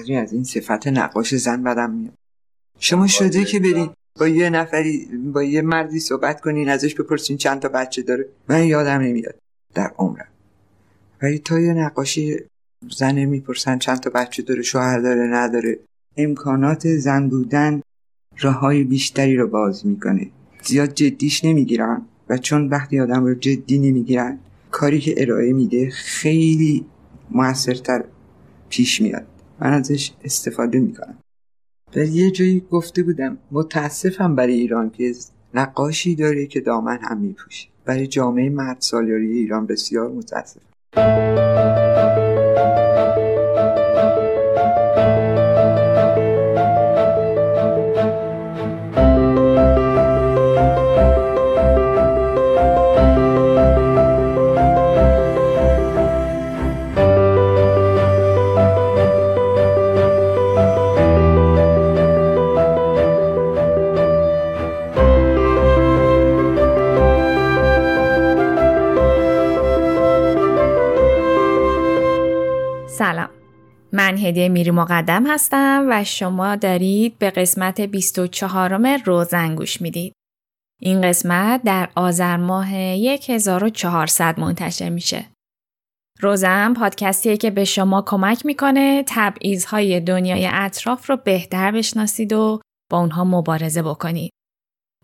انقدری از این صفت نقاش زن بدم میاد. شما شده که برید با یه نفری با یه مردی صحبت کنین ازش بپرسین چند تا بچه داره. من یادم نمیاد در عمرم. ولی تا یه نقاشی زنه می‌پرسن چند تا بچه داره شوهر داره نداره امکانات زن بودن راه های بیشتری رو باز می‌کنه. زیاد جدیش نمی‌گیرن و چون وقتی آدم رو جدی نمی‌گیرن کاری که ارائه میده خیلی موثرتر پیش میاد. من ازش استفاده می‌کنم. در یه جایی گفته بودم متاسفم برای ایران که نقاشی داره که دامن هم میپوشه. برای جامعه مرد سالیاری ایران بسیار متاسفم. هدیه میری مقدم هستم و شما دارید به قسمت 24 روزن گوش می‌دید. این قسمت در آذر ماه 1400 منتشر میشه. روزن پادکستیه که به شما کمک می‌کنه تبعیضهای دنیای اطراف رو بهتر بشناسید و با اونها مبارزه بکنید.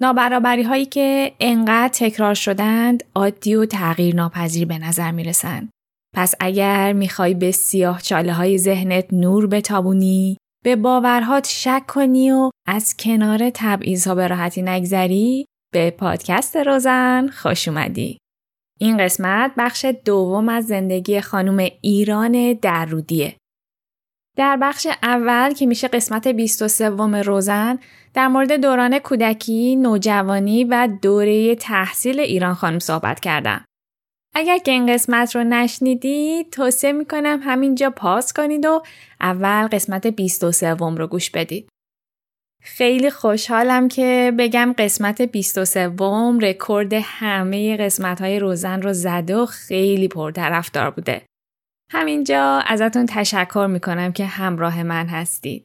نابرابری هایی که انقدر تکرار شدند عادی و تغییر ناپذیر به نظر می‌رسند. پس اگر می‌خوای به سیاه چاله های ذهنت نور بتابونی به باورهات شک کنی و از کنار تبعیض ها به راحتی نگذری به پادکست روزن خوش اومدی. این قسمت بخش دوم از زندگی خانم ایران درودیه. در بخش اول که میشه قسمت 23 روزن در مورد دوران کودکی، نوجوانی و دوره تحصیل ایران خانم صحبت کردم. اگر که این قسمت رو نشنیدید توصیه می‌کنم همینجا پاس کنید و اول قسمت 23 رو گوش بدید. خیلی خوشحالم که بگم قسمت 23 رکورد همه قسمت های روزن رو زده و خیلی پرطرفدار بوده. همینجا ازتون تشکر می‌کنم که همراه من هستید.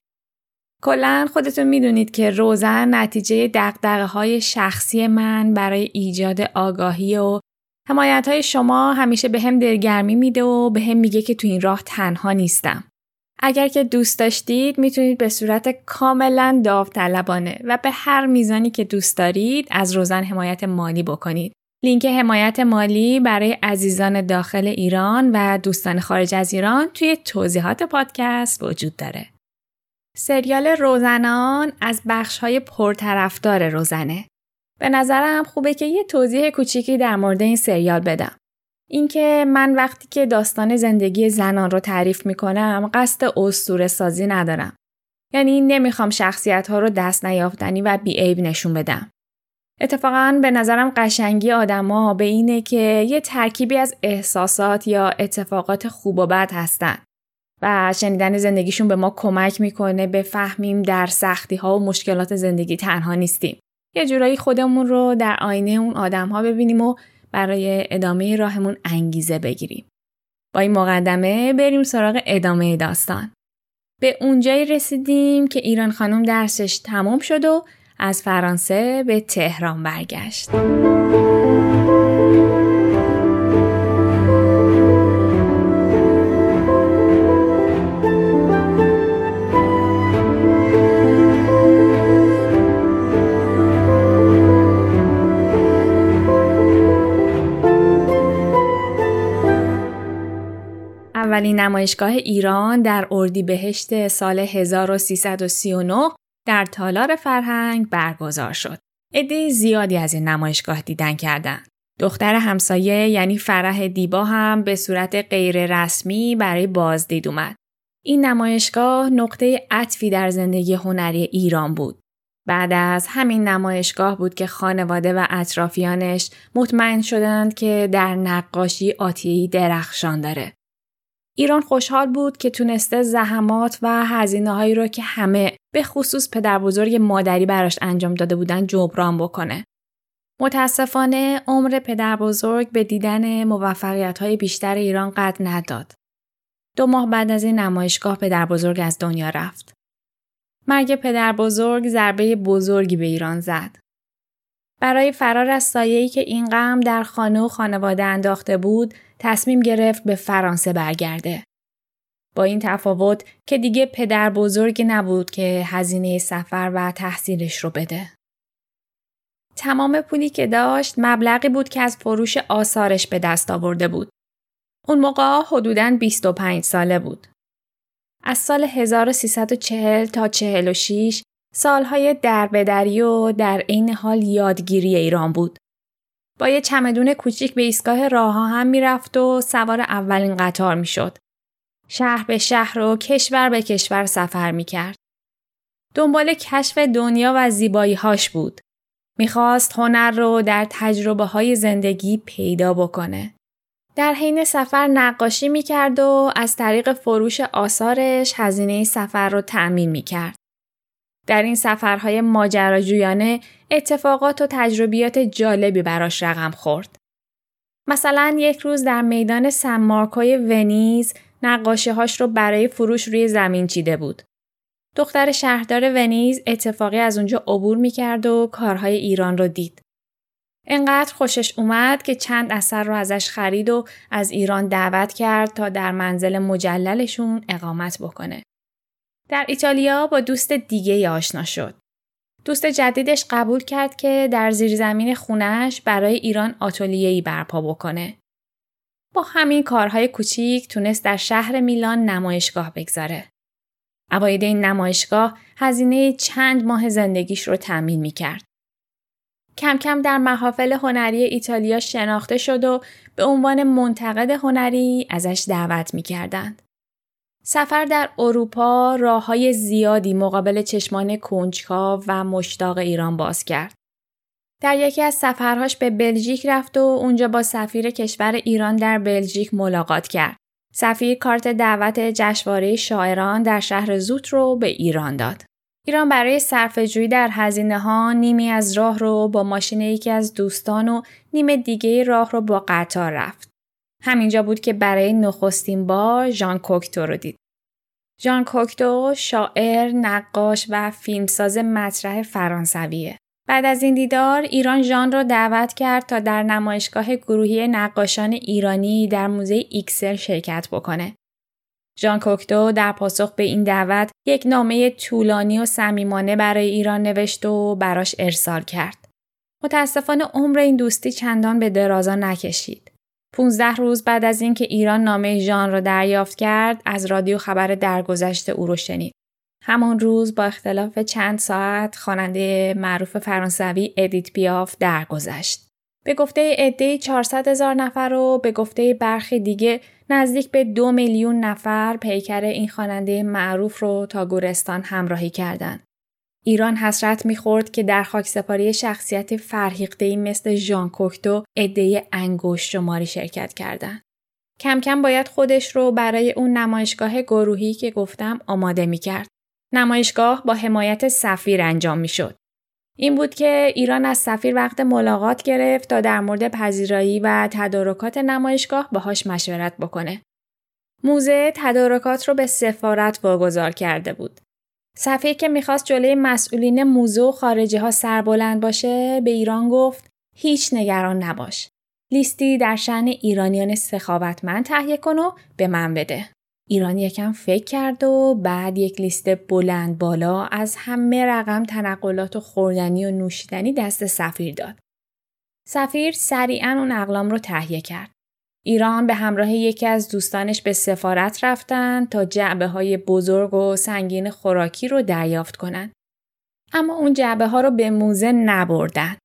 کلا خودتون می‌دونید که روزن نتیجه دقدقه های شخصی من برای ایجاد آگاهی و حمایت های شما همیشه به هم دلگرمی میده و به هم میگه که تو این راه تنها نیستم. اگر که دوست داشتید می‌تونید به صورت کاملا داوطلبانه و به هر میزانی که دوست دارید از روزن حمایت مالی بکنید. لینک حمایت مالی برای عزیزان داخل ایران و دوستان خارج از ایران توی توضیحات پادکست وجود داره. سریال روزنان از بخش های پرطرفدار روزنه. به نظرم خوبه که یه توضیح کوچیکی در مورد این سریال بدم. اینکه من وقتی که داستان زندگی زنان رو تعریف می‌کنم قصد اسطوره سازی ندارم. یعنی نمی‌خوام شخصیت ها رو دست نیافتنی و بیعیب نشون بدم. اتفاقا به نظرم قشنگی آدما به اینه که یه ترکیبی از احساسات یا اتفاقات خوب و بد هستن و شنیدن زندگیشون به ما کمک می‌کنه بفهمیم در سختی ها و مشکلات زندگی تنها نیستیم. یه جورایی خودمون رو در آینه اون آدم ها ببینیم و برای ادامه راهمون انگیزه بگیریم. با این مقدمه بریم سراغ ادامه داستان. به اونجایی رسیدیم که ایران خانم درسش تمام شد و از فرانسه به تهران برگشت. اولین نمایشگاه ایران در اردیبهشت سال 1339 در تالار فرهنگ برگزار شد. عده زیادی از این نمایشگاه دیدن کردند. دختر همسایه یعنی فرح دیبا هم به صورت غیر رسمی برای بازدید اومد. این نمایشگاه نقطه عطفی در زندگی هنری ایران بود. بعد از همین نمایشگاه بود که خانواده و اطرافیانش مطمئن شدند که در نقاشی آتیهی درخشان داره. ایران خوشحال بود که تونسته زحمات و هزینه هایی رو که همه به خصوص پدر بزرگ مادری براش انجام داده بودن جبران بکنه. متاسفانه عمر پدر بزرگ به دیدن موفقیت های بیشتر ایران قد نداد. دو ماه بعد از این نمایشگاه پدر بزرگ از دنیا رفت. مرگ پدر بزرگ ضربه بزرگی به ایران زد. برای فرار از سایه‌ای که این غم در خانه و خانواده انداخته بود، تصمیم گرفت به فرانسه برگرده. با این تفاوت که دیگه پدر بزرگ نبود که هزینه سفر و تحصیلش رو بده. تمام پولی که داشت مبلغی بود که از فروش آثارش به دست آورده بود. اون موقع حدوداً 25 ساله بود. از سال 1340 تا 46 سالهای دربدری و در عین حال یادگیری ایران بود. با یه چمدون کوچیک به ایستگاه راه هم می‌رفت و سوار اولین قطار می‌شد. شهر به شهر و کشور به کشور سفر می‌کرد. دنبال کشف دنیا و زیبایی هاش بود. می‌خواست هنر رو در تجربه های زندگی پیدا بکنه. در حین سفر نقاشی می‌کرد و از طریق فروش آثارش هزینه سفر رو تأمین می‌کرد. در این سفرهای ماجراجویانه اتفاقات و تجربیات جالبی براش رقم خورد. مثلا یک روز در میدان سن مارکوی ونیز نقاشیهاش رو برای فروش روی زمین چیده بود. دختر شهردار ونیز اتفاقی از اونجا عبور می‌کرد و کارهای ایران رو دید. انقدر خوشش اومد که چند اثر رو ازش خرید و از ایران دعوت کرد تا در منزل مجللشون اقامت بکنه. در ایتالیا با دوست دیگه آشنا شد. دوست جدیدش قبول کرد که در زیرزمین خونش برای ایران آتولیه‌ای برپا بکنه. با همین کارهای کوچیک تونست در شهر میلان نمایشگاه بگذاره. اواید این نمایشگاه هزینه چند ماه زندگیش رو تأمین می کرد. کم کم در محافل هنری ایتالیا شناخته شد و به عنوان منتقد هنری ازش دعوت می کردند. سفر در اروپا راه های زیادی مقابل چشمان کنجکاو و مشتاق ایران باز کرد. در یکی از سفرهاش به بلژیک رفت و اونجا با سفیر کشور ایران در بلژیک ملاقات کرد. سفیر کارت دعوت جشنواره شاعران در شهر زوت رو به ایران داد. ایران برای صرفه‌جویی در هزینه ها نیمی از راه رو با ماشین یکی از دوستان و نیم دیگه راه رو با قطار رفت. همینجا بود که برای نخستین بار ژان کوکتو رو دید. ژان کوکتو شاعر، نقاش و فیلمساز مطرح فرانسویه. بعد از این دیدار ایران ژان را دعوت کرد تا در نمایشگاه گروهی نقاشان ایرانی در موزه ایکسل شرکت بکنه. ژان کوکتو در پاسخ به این دعوت یک نامه طولانی و صمیمانه برای ایران نوشت و براش ارسال کرد. متاسفانه عمر این دوستی چندان به درازا نکشید. 15 روز بعد از اینکه ایران نامه ژان را دریافت کرد، از رادیو خبر درگذشت او رو شنید. همان روز با اختلاف چند ساعت خواننده معروف فرانسوی ادیت پیاف درگذشت. به گفته عده‌ای 400 هزار نفر و به گفته برخی دیگه نزدیک به دو میلیون نفر پیکر این خواننده معروف رو تا گورستان همراهی کردند. ایران حسرت می‌خورد که در خاکسپاری شخصیت فرهیخته مثل ژان کوکتو عده انگشت شماری شرکت کردند. کم کم باید خودش رو برای اون نمایشگاه گروهی که گفتم آماده می‌کرد. نمایشگاه با حمایت سفیر انجام می‌شد. این بود که ایران از سفیر وقت ملاقات گرفت تا در مورد پذیرایی و تدارکات نمایشگاه باهاش مشورت بکنه. موزه تدارکات رو به سفارت واگذار کرده بود. سفیر که می‌خواست جلوی مسئولین موزه و خارجی ها سربلند باشه به ایران گفت هیچ نگران نباش. لیستی در شن ایرانیان سخاوتمند تهیه کن و به من بده. ایران یکم فکر کرد و بعد یک لیست بلند بالا از همه رقم تنقلات و خوردنی و نوشیدنی دست سفیر داد. سفیر سریعا اون اقلام رو تهیه کرد. ایران به همراه یکی از دوستانش به سفارت رفتن تا جعبه های بزرگ و سنگین خوراکی رو دریافت کنند. اما اون جعبه ها رو به موزه نبردن.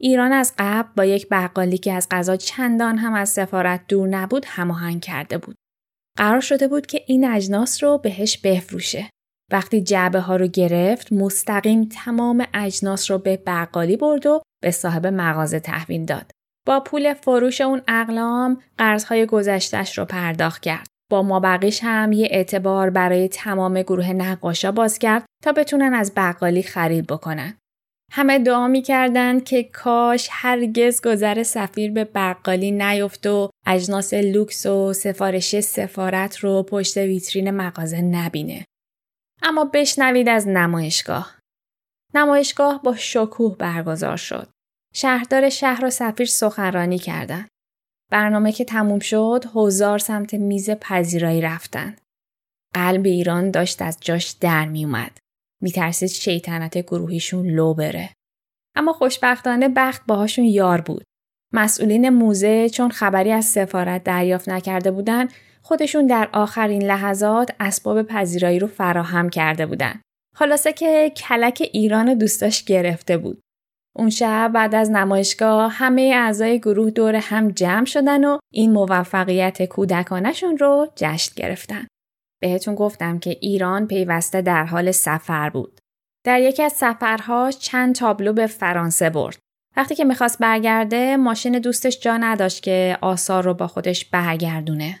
ایران از قبل با یک بقالی که از غذا چندان هم از سفارت دور نبود هماهنگ کرده بود. قرار شده بود که این اجناس رو بهش بفروشه. وقتی جعبه ها رو گرفت مستقیم تمام اجناس رو به بقالی برد و به صاحب مغازه تحویل داد. با پول فروش اون اقلام قرضهای گذشتش رو پرداخت کرد. با مابقیش هم یه اعتبار برای تمام گروه نقاشا باز کرد تا بتونن از بقالی خرید بکنن. همه دعا می‌کردند که کاش هرگز گذر سفیر به بقالی نیفت و اجناس لوکس و سفارش سفارت رو پشت ویترین مغازه نبینه. اما بشنوید از نمایشگاه. نمایشگاه با شکوه برگزار شد. شهردار شهر و سفیر سخنرانی کردند. برنامه که تموم شد، هزار سمت میز پذیرایی رفتند. قلب ایران داشت از جاش در می اومد. میترسید شیطنت گروهیشون لو بره. اما خوشبختانه بخت باهاشون یار بود. مسئولین موزه چون خبری از سفارت دریافت نکرده بودن خودشون در آخرین لحظات اسباب پذیرایی رو فراهم کرده بودن. خلاصه که کلک ایران دوستاش گرفته بود. اون شب بعد از نمایشگاه همه اعضای گروه دور هم جمع شدن و این موفقیت کودکانشون رو جشن گرفتن. بهتون گفتم که ایران پیوسته در حال سفر بود. در یکی از سفرهاش چند تابلو به فرانسه برد. وقتی که می‌خواست برگرده ماشین دوستش جا نداشت که آثار رو با خودش برگردونه.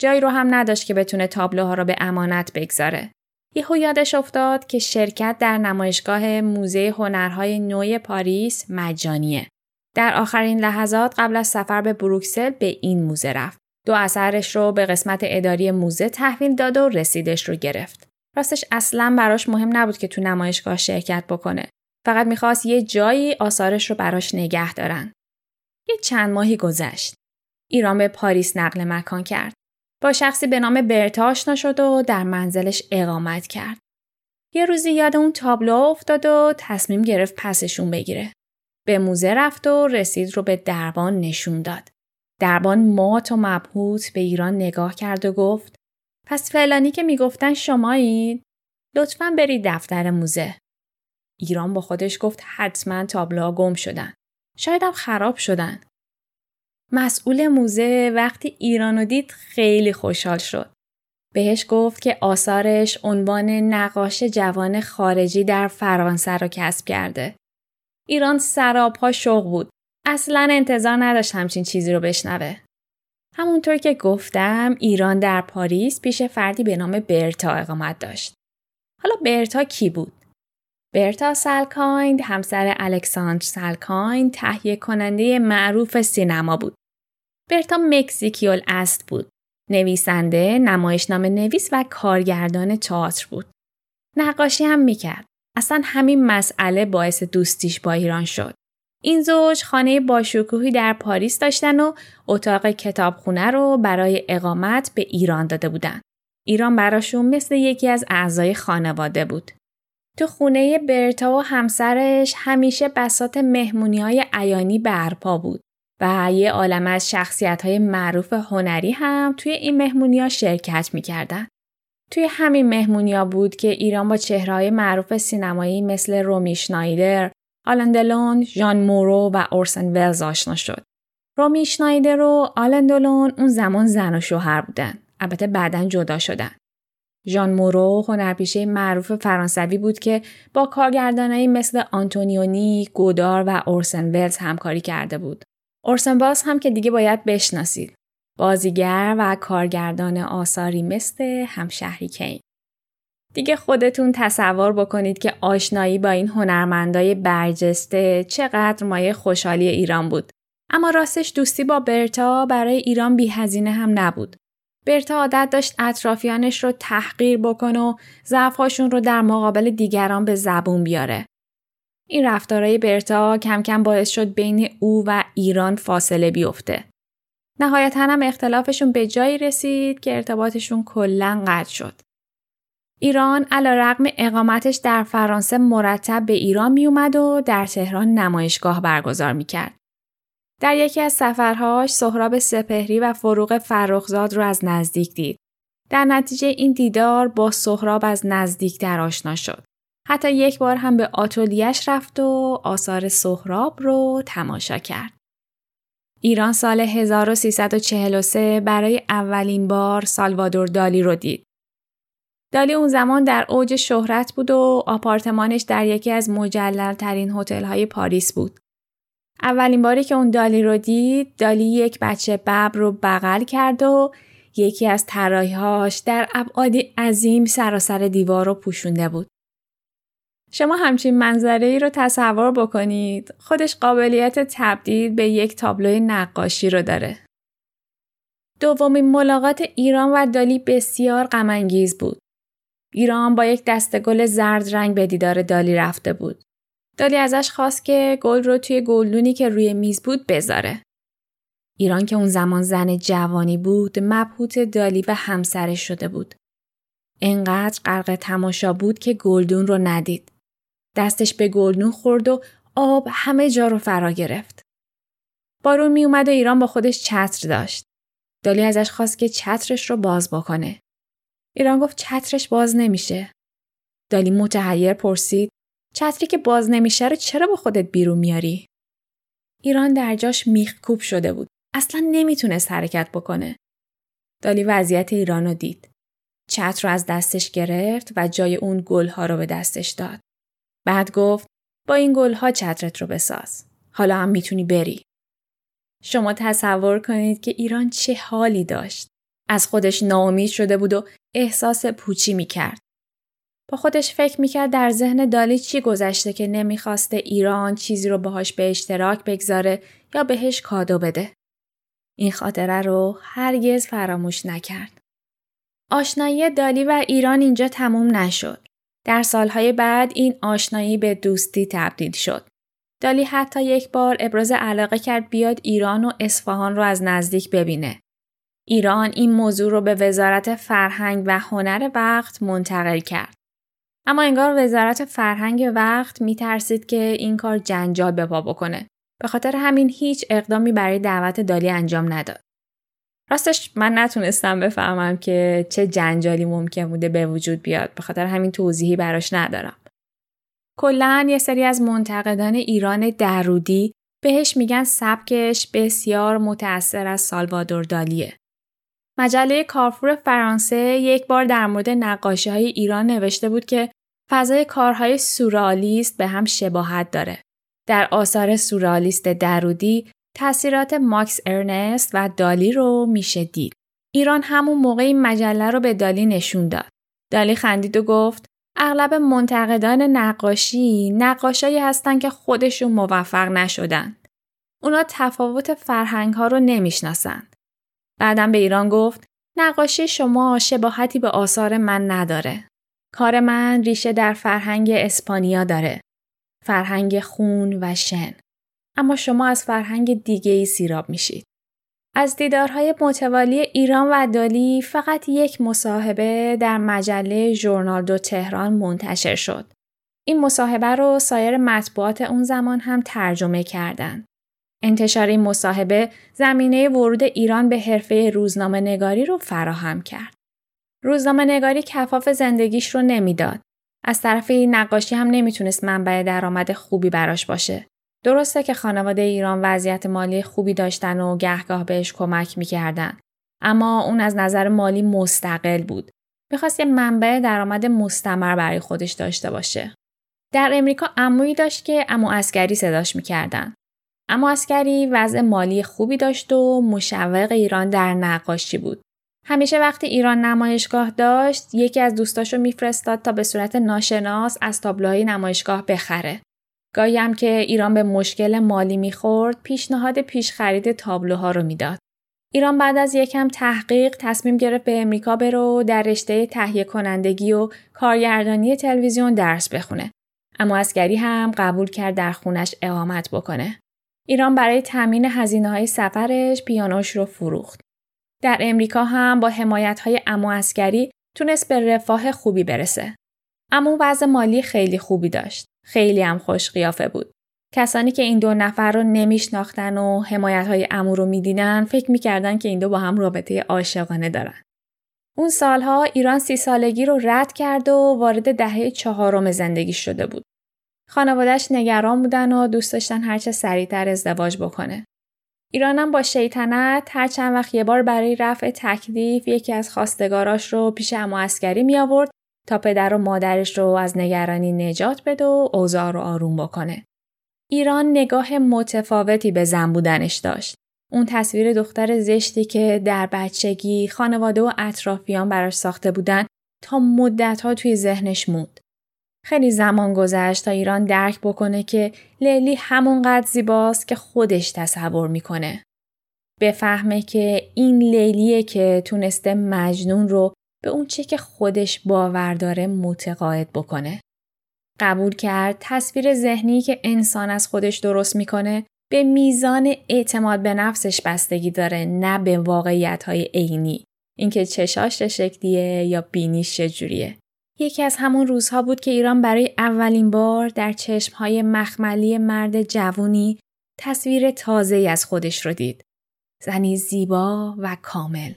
جایی رو هم نداشت که بتونه تابلوها رو به امانت بگذاره. یهو یادش افتاد که شرکت در نمایشگاه موزه هنرهای نوی پاریس مجانیه. در آخرین لحظات قبل از سفر به بروکسل به این موزه رفت. دو اثرش رو به قسمت اداری موزه تحویل داد و رسیدش رو گرفت. راستش اصلا براش مهم نبود که تو نمایشگاه شرکت بکنه. فقط می‌خواست یه جایی آثارش رو براش نگه دارن. یه چند ماهی گذشت. ایران به پاریس نقل مکان کرد. با شخصی به نام برتا آشنا شد و در منزلش اقامت کرد. یه روزی یاد اون تابلو افتاد و تصمیم گرفت پسشون بگیره. به موزه رفت و رسید رو به دربان نشون داد. دربان مات و مبهوت به ایران نگاه کرد و گفت پس فلانی که می‌گفتن شمایید لطفا برید دفتر موزه. ایران با خودش گفت حتما تابلوها گم شدن. شاید هم خراب شدن. مسئول موزه وقتی ایرانو دید خیلی خوشحال شد. بهش گفت که آثارش عنوان نقاش جوان خارجی در فرانسه رو کسب کرده. ایران سرابها شوق بود. اصلا انتظار نداشت همچین چیزی رو بشنوه. همونطور که گفتم ایران در پاریس پیش فردی به نام برتا اقامت داشت. حالا برتا کی بود؟ برتا سالکایند همسر الکساندر سالکایند تهیه کننده معروف سینما بود. برتا مکزیکیول است بود. نویسنده، نمایشنامه نویس و کارگردان تئاتر بود. نقاشی هم می‌کرد. اصلا همین مسئله باعث دوستیش با ایران شد. این زوج خانه باشکوهی در پاریس داشتن و اتاق کتابخونه رو برای اقامت به ایران داده بودن. ایران براشون مثل یکی از اعضای خانواده بود. تو خونه برتا و همسرش همیشه بسات مهمونی های عیانی برپا بود و یه عالم از شخصیت های معروف هنری هم توی این مهمونی ها شرکت می‌کردن. توی همین مهمونی ها بود که ایران با چهرهای معروف سینمایی مثل رومی شنایدر، آلندلون، ژان مورو و اورسن ولز آشنا شد. رومی شنایدر و آلندلون اون زمان زن و شوهر بودن. البته بعدا جدا شدن. ژان مورو هنرپیشه معروف فرانسوی بود که با کارگردانایی مثل آنتونیونی، گودار و اورسن ولز همکاری کرده بود. اورسن ولز هم که دیگه باید بشناسید. بازیگر و کارگردان آثاری مثل همشهری کین. دیگه خودتون تصور بکنید که آشنایی با این هنرمندای برجسته چقدر مایه خوشحالی ایران بود. اما راستش دوستی با برتا برای ایران بی هزینه هم نبود. برتا عادت داشت اطرافیانش رو تحقیر بکنه و ضعفهاشون رو در مقابل دیگران به زبون بیاره. این رفتارهای برتا کم کم باعث شد بین او و ایران فاصله بیفته. نهایتا هم اختلافشون به جایی رسید که ارتباطشون کلا قطع شد. ایران علا رقم اقامتش در فرانسه مرتب به ایران می اومد و در تهران نمایشگاه برگزار می کرد. در یکی از سفرهاش سهراب سپهری و فروغ فرخزاد رو از نزدیک دید. در نتیجه این دیدار با سهراب از نزدیک در آشنا شد. حتی یک بار هم به آتولیش رفت و آثار سهراب رو تماشا کرد. ایران سال 1343 برای اولین بار سالوادور دالی رو دید. دالی اون زمان در اوج شهرت بود و آپارتمانش در یکی از مجلل هتل های پاریس بود. اولین باری که اون دالی رو دید، دالی یک بچه ببر رو بغل کرد و یکی از طراحی‌هاش در ابعادی عظیم سراسر دیوار رو پوشونده بود. شما همچین منظره ای رو تصور بکنید خودش قابلیت تبدیل به یک تابلوی نقاشی رو داره. دومین ملاقات ایران و دالی بسیار غمانگیز بود. ایران با یک دسته گل زرد رنگ به دیدار دالی رفته بود. دالی ازش خواست که گل رو توی گلدونی که روی میز بود بذاره. ایران که اون زمان زن جوانی بود مبهوت دالی به همسرش شده بود. انقدر غرق تماشا بود که گلدون رو ندید. دستش به گلدون خورد و آب همه جا رو فرا گرفت. بارون می اومد و ایران با خودش چتر داشت. دالی ازش خواست که چترش رو باز بکنه. ایران گفت چترش باز نمیشه. دالی متحیر پرسید چتری که باز نمیشه رو چرا با خودت بیرون میاری؟ ایران در جاش میخ کوب شده بود. اصلا نمی‌تونست حرکت بکنه. دالی وضعیت ایران رو دید. چتر رو از دستش گرفت و جای اون گلها رو به دستش داد. بعد گفت با این گلها چترت رو بساز. حالا هم می‌تونی بری. شما تصور کنید که ایران چه حالی داشت. از خودش ناامید شده بود و احساس پوچی می‌کرد. با خودش فکر می‌کرد در ذهن دالی چی گذشته که نمی‌خواسته ایران چیزی رو باهاش به اشتراک بگذاره یا بهش کادو بده. این خاطره رو هرگز فراموش نکرد. آشنایی دالی و ایران اینجا تموم نشد. در سالهای بعد این آشنایی به دوستی تبدیل شد. دالی حتی یک بار ابراز علاقه کرد بیاد ایران و اصفهان رو از نزدیک ببینه. ایران این موضوع رو به وزارت فرهنگ و هنر وقت منتقل کرد. اما انگار وزارت فرهنگ وقت میترسید که این کار جنجال به پا بکنه. به خاطر همین هیچ اقدامی برای دعوت دالی انجام نداد. راستش من نتونستم بفهمم که چه جنجالی ممکن بوده به وجود بیاد به خاطر همین توضیحی براش ندارم. کلا یه سری از منتقدان ایران درودی بهش میگن سبکش بسیار متأثر از سالوادور دالیه. مجله کارفور فرانسه یک بار در مورد نقاشی های ایران نوشته بود که فضای کارهای سورالیست به هم شباهت داره. در آثار سورالیست درودی تاثیرات ماکس ارنست و دالی رو میشه دید. ایران همون موقع این مجله رو به دالی نشون داد. دالی خندید و گفت اغلب منتقدان نقاشی نقاشایی هستن که خودشون موفق نشدن. اونا تفاوت فرهنگ ها رو نمی‌شناسند. بعدم به ایران گفت نقاشی شما شباهتی به آثار من نداره. کار من ریشه در فرهنگ اسپانیا داره. فرهنگ خون و شن. اما شما از فرهنگ دیگه ای سیراب میشید. از دیدارهای متوالی ایران و دالی فقط یک مصاحبه در مجله ژورنال دو تهران منتشر شد. این مصاحبه رو سایر مطبوعات اون زمان هم ترجمه کردند. انتشار این مصاحبه زمینه ورود ایران به حرفه روزنامه نگاری رو فراهم کرد. روزنامه نگاری کفاف زندگیش رو نمی‌داد. از طرف این نقاشی هم نمی‌تونست منبع درآمد خوبی براش باشه. درسته که خانواده ایران وضعیت مالی خوبی داشتن و گهگاه بهش کمک می‌کردن. اما اون از نظر مالی مستقل بود. می‌خواست یه منبع درآمد مستمر برای خودش داشته باشه. در امریکا عمویی داشت که امو اسکری صداش می‌کردن. اما اسکری وضع مالی خوبی داشت و مشوق ایران در نقاشی بود. همیشه وقتی ایران نمایشگاه داشت یکی از دوستاشو میفرستاد تا به صورت ناشناس از تابلوهای نمایشگاه بخره. گاهی هم که ایران به مشکل مالی می‌خورد پیشنهاد پیش خرید تابلوها رو می‌داد. ایران بعد از یکم تحقیق تصمیم گرفت به امریکا بره و در رشته تهیه کنندگی و کارگردانی تلویزیون درس بخونه. اما اسکری هم قبول کرد در خونش اقامت بکنه. ایران برای تامین هزینه های سفرش پیانوش رو فروخت. در امریکا هم با حمایت های امو اسکری تونست به رفاه خوبی برسه. اما وضع مالی خیلی خوبی داشت. خیلی هم خوش قیافه بود. کسانی که این دو نفر رو نمیشناختن و حمایت های امو رو می‌دیدن فکر می‌کردن که این دو با هم رابطه عاشقانه دارن. اون سالها ایران سی سالگی رو رد کرد و وارد دهه چهارم زندگی شده بود. خانوادهش نگران بودن و دوست داشتن هرچه سریعتر ازدواج بکنه. ایرانم با شیطنت هر چند وقت یه بار برای رفع تکلیف یکی از خواستگاراش رو پیش امو اسکری می آورد تا پدر و مادرش رو از نگرانی نجات بده و اوضاع رو آروم بکنه. ایران نگاه متفاوتی به زن بودنش داشت. اون تصویر دختر زشتی که در بچگی خانواده و اطرافیان براش ساخته بودن تا مدتها توی ذهنش موند. خیلی زمان گذشت تا ایران درک بکنه که لیلی همونقدر زیباست که خودش تصور می‌کنه. بفهمه که این لیلیه که تونسته مجنون رو به اون چه که خودش باور داره متقاعد بکنه. قبول کرد تصویر ذهنی که انسان از خودش درست می‌کنه به میزان اعتماد به نفسش بستگی داره نه به واقعیت های عینی. اینکه چشاش شکلیه یا بینیش چجوریه. یکی از همون روزها بود که ایران برای اولین بار در چشمهای مخملی مرد جوونی تصویر تازه از خودش رو دید. زنی زیبا و کامل.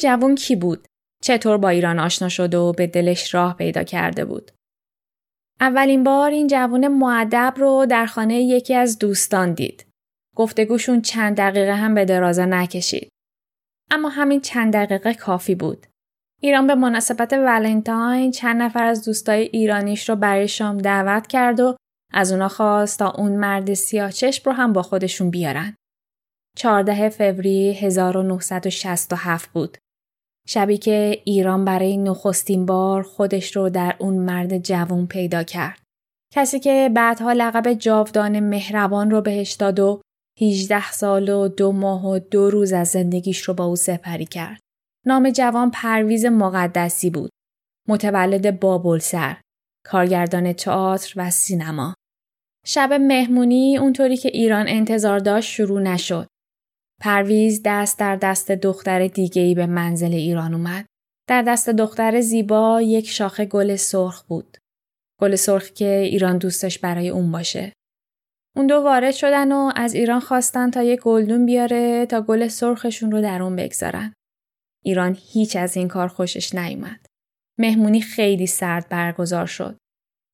جوون کی بود؟ چطور با ایران آشنا شد و به دلش راه پیدا کرده بود؟ اولین بار این جوون معدب رو در خانه یکی از دوستان دید. گفتگوشون چند دقیقه هم به درازا نکشید. اما همین چند دقیقه کافی بود. ایران به مناسبت ولنتاین چند نفر از دوستای ایرانیش رو برای شام دعوت کرد و از اونا خواست تا اون مرد سیاه رو هم با خودشون بیارن. 14 فوریه 1967 بود. شبی که ایران برای نخستین بار خودش رو در اون مرد جوون پیدا کرد. کسی که بعدها لقب جاودان مهربان رو بهش داد و 18 سال و دو ماه و دو روز از زندگیش رو با او سپری کرد. نام جوان پرویز مقدسی بود. متولد بابلسر. کارگردان تئاتر و سینما. شب مهمونی اونطوری که ایران انتظار داشت شروع نشد. پرویز دست در دست دختر دیگه ای به منزل ایران اومد. در دست دختر زیبا یک شاخه گل سرخ بود. گل سرخ که ایران دوستش برای اون باشه. اون دو وارد شدن و از ایران خواستن تا یک گلدون بیاره تا گل سرخشون رو در اون بگذارن. ایران هیچ از این کار خوشش نیومد. مهمونی خیلی سرد برگزار شد.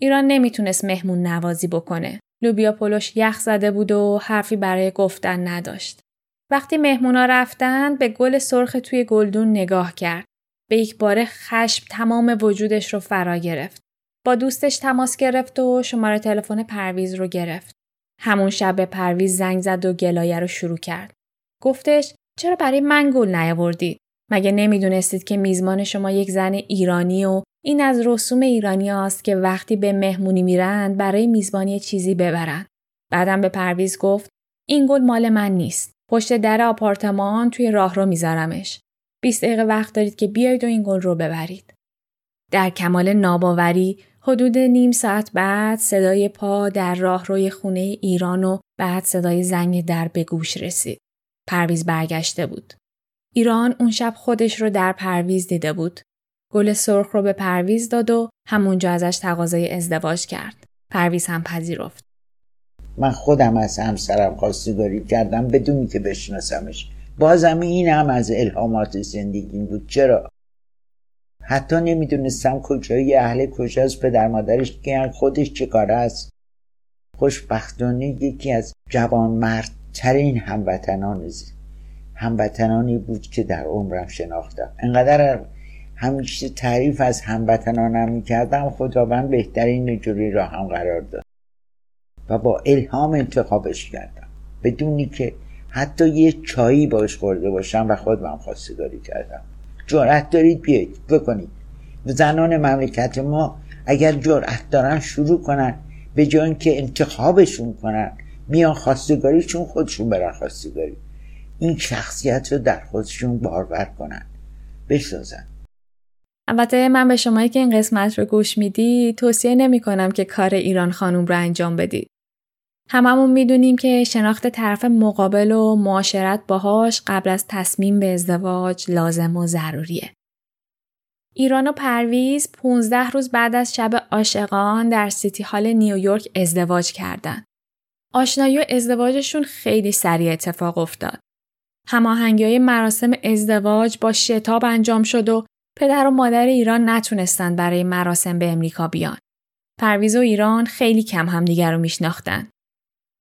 ایران نمی‌تونست مهمون نوازی بکنه. لوبیا پلوش یخ زده بود و حرفی برای گفتن نداشت. وقتی مهمونا رفتن به گل سرخ توی گلدون نگاه کرد. به یک باره خشم تمام وجودش رو فرا گرفت. با دوستش تماس گرفت و شماره تلفن پرویز رو گرفت. همون شب به پرویز زنگ زد و گلایه رو شروع کرد. گفتش چرا برای من گل نیاوردید؟ مگه نمی‌دونستید که میزمان شما یک زن ایرانی و این از رسوم ایرانی است که وقتی به مهمونی میرند برای میزبانی چیزی ببرند. بعدم به پرویز گفت این گل مال من نیست. پشت در آپارتمان توی راه رو میذارمش. 20 دقیقه وقت دارید که بیایید و این گل رو ببرید. در کمال ناباوری حدود نیم ساعت بعد صدای پا در راه روی خونه ایران و بعد صدای زنگ در به گوش رسید. پرویز برگشته بود. ایران اون شب خودش رو در پرویز دیده بود. گل سرخ رو به پرویز داد و همونجا ازش تقاضای ازدواج کرد. پرویز هم پذیرفت. من خودم از همسرم خواستگاری کردم بدونی که بشناسمش. بازم این هم از الهامات زندگی بود. چرا؟ حتی نمی‌دونستم کجایی اهل کجاست پدر مادرش که خودش چه کار است. خوشبختانه یکی از جوانمردترین هموطنان هموطنانی بود که در عمرم شناختم. انقدر همیشه تعریف از هموطنانم می‌کردم خداوند بهترین جوری را هم قرار داد. و با الهام انتخابش کردم. بدونی که حتی یه چایی باش خورده باشم و خودم خواستگاری کردم. جرأت دارید بیایید بکنید. زنان مملکت ما اگر جرأت دارن شروع کنن. به جای که انتخابشون کنن میان خواستگاریشون خودشون برن خواستگاری. این شخصیت رو در خودشون بارور کنن. بسازن. البته من به شمایی که این قسمت رو گوش میدی توصیه نمی کنم که کار ایران خانوم رو انجام بدید. هممون می‌دونیم که شناخت طرف مقابل و معاشرت باهاش قبل از تصمیم به ازدواج لازم و ضروریه. ایران و پرویز 15 روز بعد از شب عاشقان در سیتی هال نیویورک ازدواج کردند. آشنایی و ازدواجشون خیلی سریع اتفاق افتاد. هماهنگی های مراسم ازدواج با شتاب انجام شد و پدر و مادر ایران نتونستند برای مراسم به امریکا بیان. پرویز و ایران خیلی کم همدیگر رو میشناختن.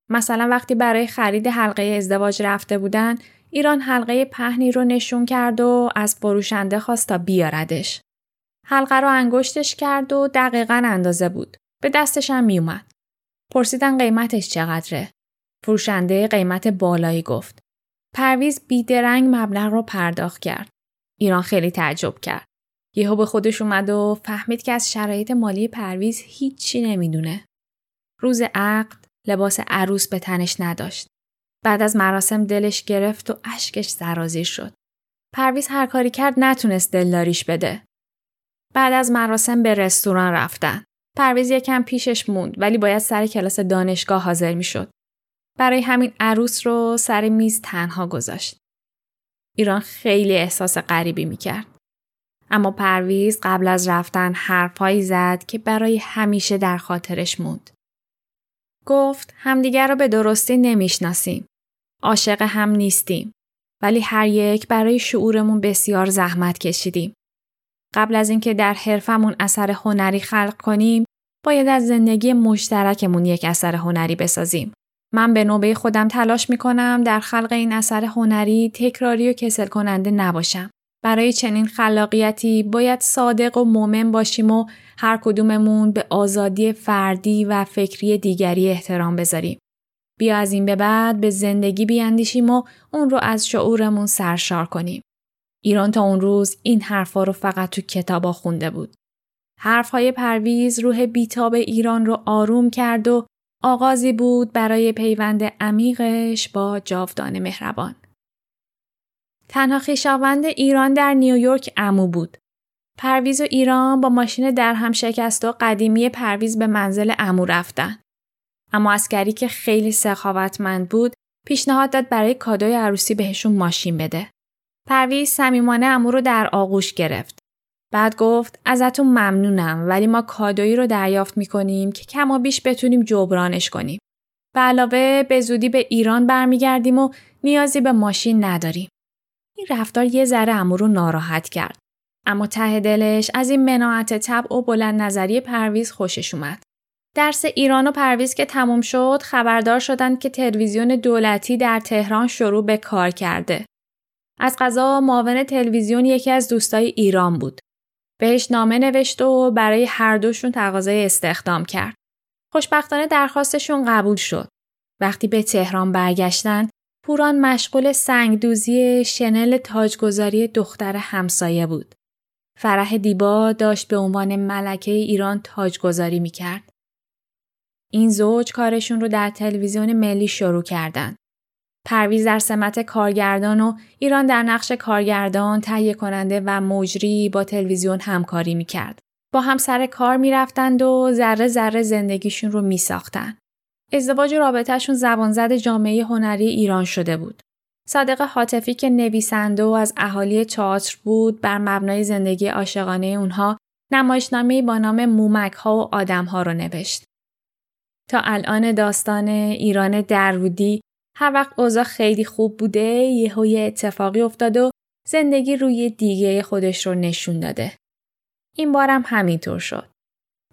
مثلا وقتی برای خرید حلقه ازدواج رفته بودن، ایران حلقه پهنی رو نشون کرد و از فروشنده خواست تا بیاردش. حلقه رو انگشتش کرد و دقیقا اندازه بود. به دستش هم میومد. پرسیدن قیمتش چقدره. فروشنده قیمت بالایی گفت. پرویز بیدرنگ مبلغ رو پرداخت کرد. ایران خیلی تعجب کرد. یهو به خودش اومد و فهمید که از شرایط مالی پرویز هیچی نمی‌دونه. روز عقد لباس عروس به تنش نداشت. بعد از مراسم دلش گرفت و اشکش سرازیر شد. پرویز هر کاری کرد نتونست دلداریش بده. بعد از مراسم به رستوران رفتن. پرویز یکم پیشش موند ولی باید سر کلاس دانشگاه حاضر می شد. برای همین عروس رو سر میز تنها گذاشت. ایران خیلی احساس غریبی می کرد. اما پرویز قبل از رفتن حرفهایی زد که برای همیشه در خاطرش موند. گفت همدیگر رو به درستی نمی‌شناسیم. عاشق هم نیستیم. ولی هر یک برای شعورمون بسیار زحمت کشیدیم. قبل از اینکه در حرفمون اثر هنری خلق کنیم، باید از زندگی مشترکمون یک اثر هنری بسازیم. من به نوبه خودم تلاش می کنم در خلق این اثر هنری تکراری و کسل کننده نباشم. برای چنین خلاقیتی باید صادق و مومن باشیم و هر کدوممون به آزادی فردی و فکری دیگری احترام بذاریم. بیا از این به بعد به زندگی بیاندیشیم و اون رو از شعورمون سرشار کنیم. ایران تا اون روز این حرفا رو فقط تو کتابا خونده بود. حرفهای پرویز روح بیتاب ایران رو آروم کرد و آغازی بود برای پیوند عمیقش با جاودان مهربان. تنها خویشاوند ایران در نیویورک امو بود. پرویز و ایران با ماشین در هم شکست و قدیمی پرویز به منزل امو رفتن. امو اسکری که خیلی سخاوتمند بود پیشنهاد داد برای کادوی عروسی بهشون ماشین بده. پرویز صمیمانه امو رو در آغوش گرفت. بعد گفت ازتون ممنونم ولی ما کادویی رو دریافت می‌کنیم که کما بیش بتونیم جبرانش کنیم. به علاوه به زودی به ایران برمیگردیم و نیازی به ماشین نداریم. این رفتار یه ذره امو رو ناراحت کرد. اما ته دلش از این مناعت طبع و بلند نظری پرویز خوشش اومد. درس ایران و پرویز که تموم شد خبردار شدند که تلویزیون دولتی در تهران شروع به کار کرده. از قضا معاون تلویزیون یکی از دوستای ایران بود. بهش نامه نوشت و برای هر دوشون تقاضای استخدام کرد. خوشبختانه درخواستشون قبول شد. وقتی به تهران برگشتن، پوران مشغول سنگدوزی شنل تاجگذاری دختر همسایه بود. فرح دیبا داشت به عنوان ملکه ایران تاجگذاری می‌کرد. این زوج کارشون رو در تلویزیون ملی شروع کردند. پرویز در سمت کارگردان و ایران در نقش کارگردان، تهیه کننده و مجری با تلویزیون همکاری می‌کرد. با هم سر کار می‌رفتند و ذره ذره زندگیشون رو میساختن. ازدواج رابطهشون زبانزد جامعه هنری ایران شده بود. صادق حاطفی که نویسنده و از اهالی تئاتر بود بر مبنای زندگی عاشقانه اونها نمایشنامه‌ای با نام مومک ها و آدم ها رو نوشت. تا الان داستان ایران درودی هر وقت اوضاع خیلی خوب بوده یهو یه اتفاقی افتاده و زندگی روی دیگه خودش رو نشون داده. این بارم همینطور شد.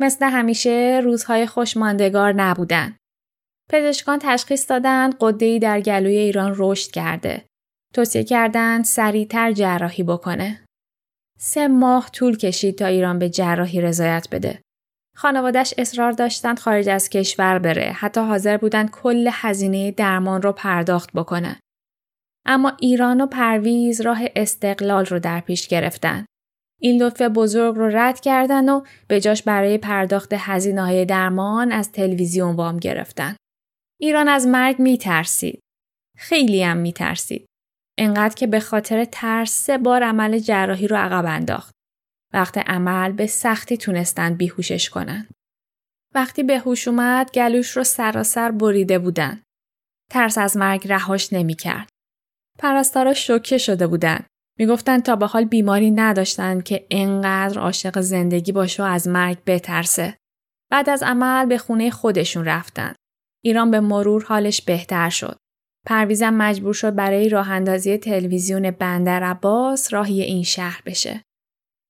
مثل همیشه روزهای خوشماندگار نبودن. پزشکان تشخیص دادن قده‌ای در گلوی ایران رشد کرده. توصیه کردند سریعتر جراحی بکنه. سه ماه طول کشید تا ایران به جراحی رضایت بده. خانوادش اصرار داشتند خارج از کشور بره حتی حاضر بودند کل هزینه درمان رو پرداخت بکنه. اما ایران و پرویز راه استقلال رو در پیش گرفتن. این لطف بزرگ رو رد کردن و به جاش برای پرداخت هزینه های درمان از تلویزیون وام گرفتن. ایران از مرگ می ترسید. خیلی هم می ترسید. انقدر که به خاطر ترس سه بار عمل جراحی رو عقب انداخت. وقت عمل به سختی تونستن بیهوشش کنن. وقتی به هوش اومد گلوش رو سراسر بریده بودن. ترس از مرگ رهاش نمی‌کرد. پرستارا شوکه شده بودن. می‌گفتن تا به حال بیماری نداشتن که انقدر عاشق زندگی باشه و از مرگ بترسه. بعد از عمل به خونه خودشون رفتن. ایران به مرور حالش بهتر شد. پرویزم مجبور شد برای راه اندازی تلویزیون بندر عباس راهی این شهر بشه.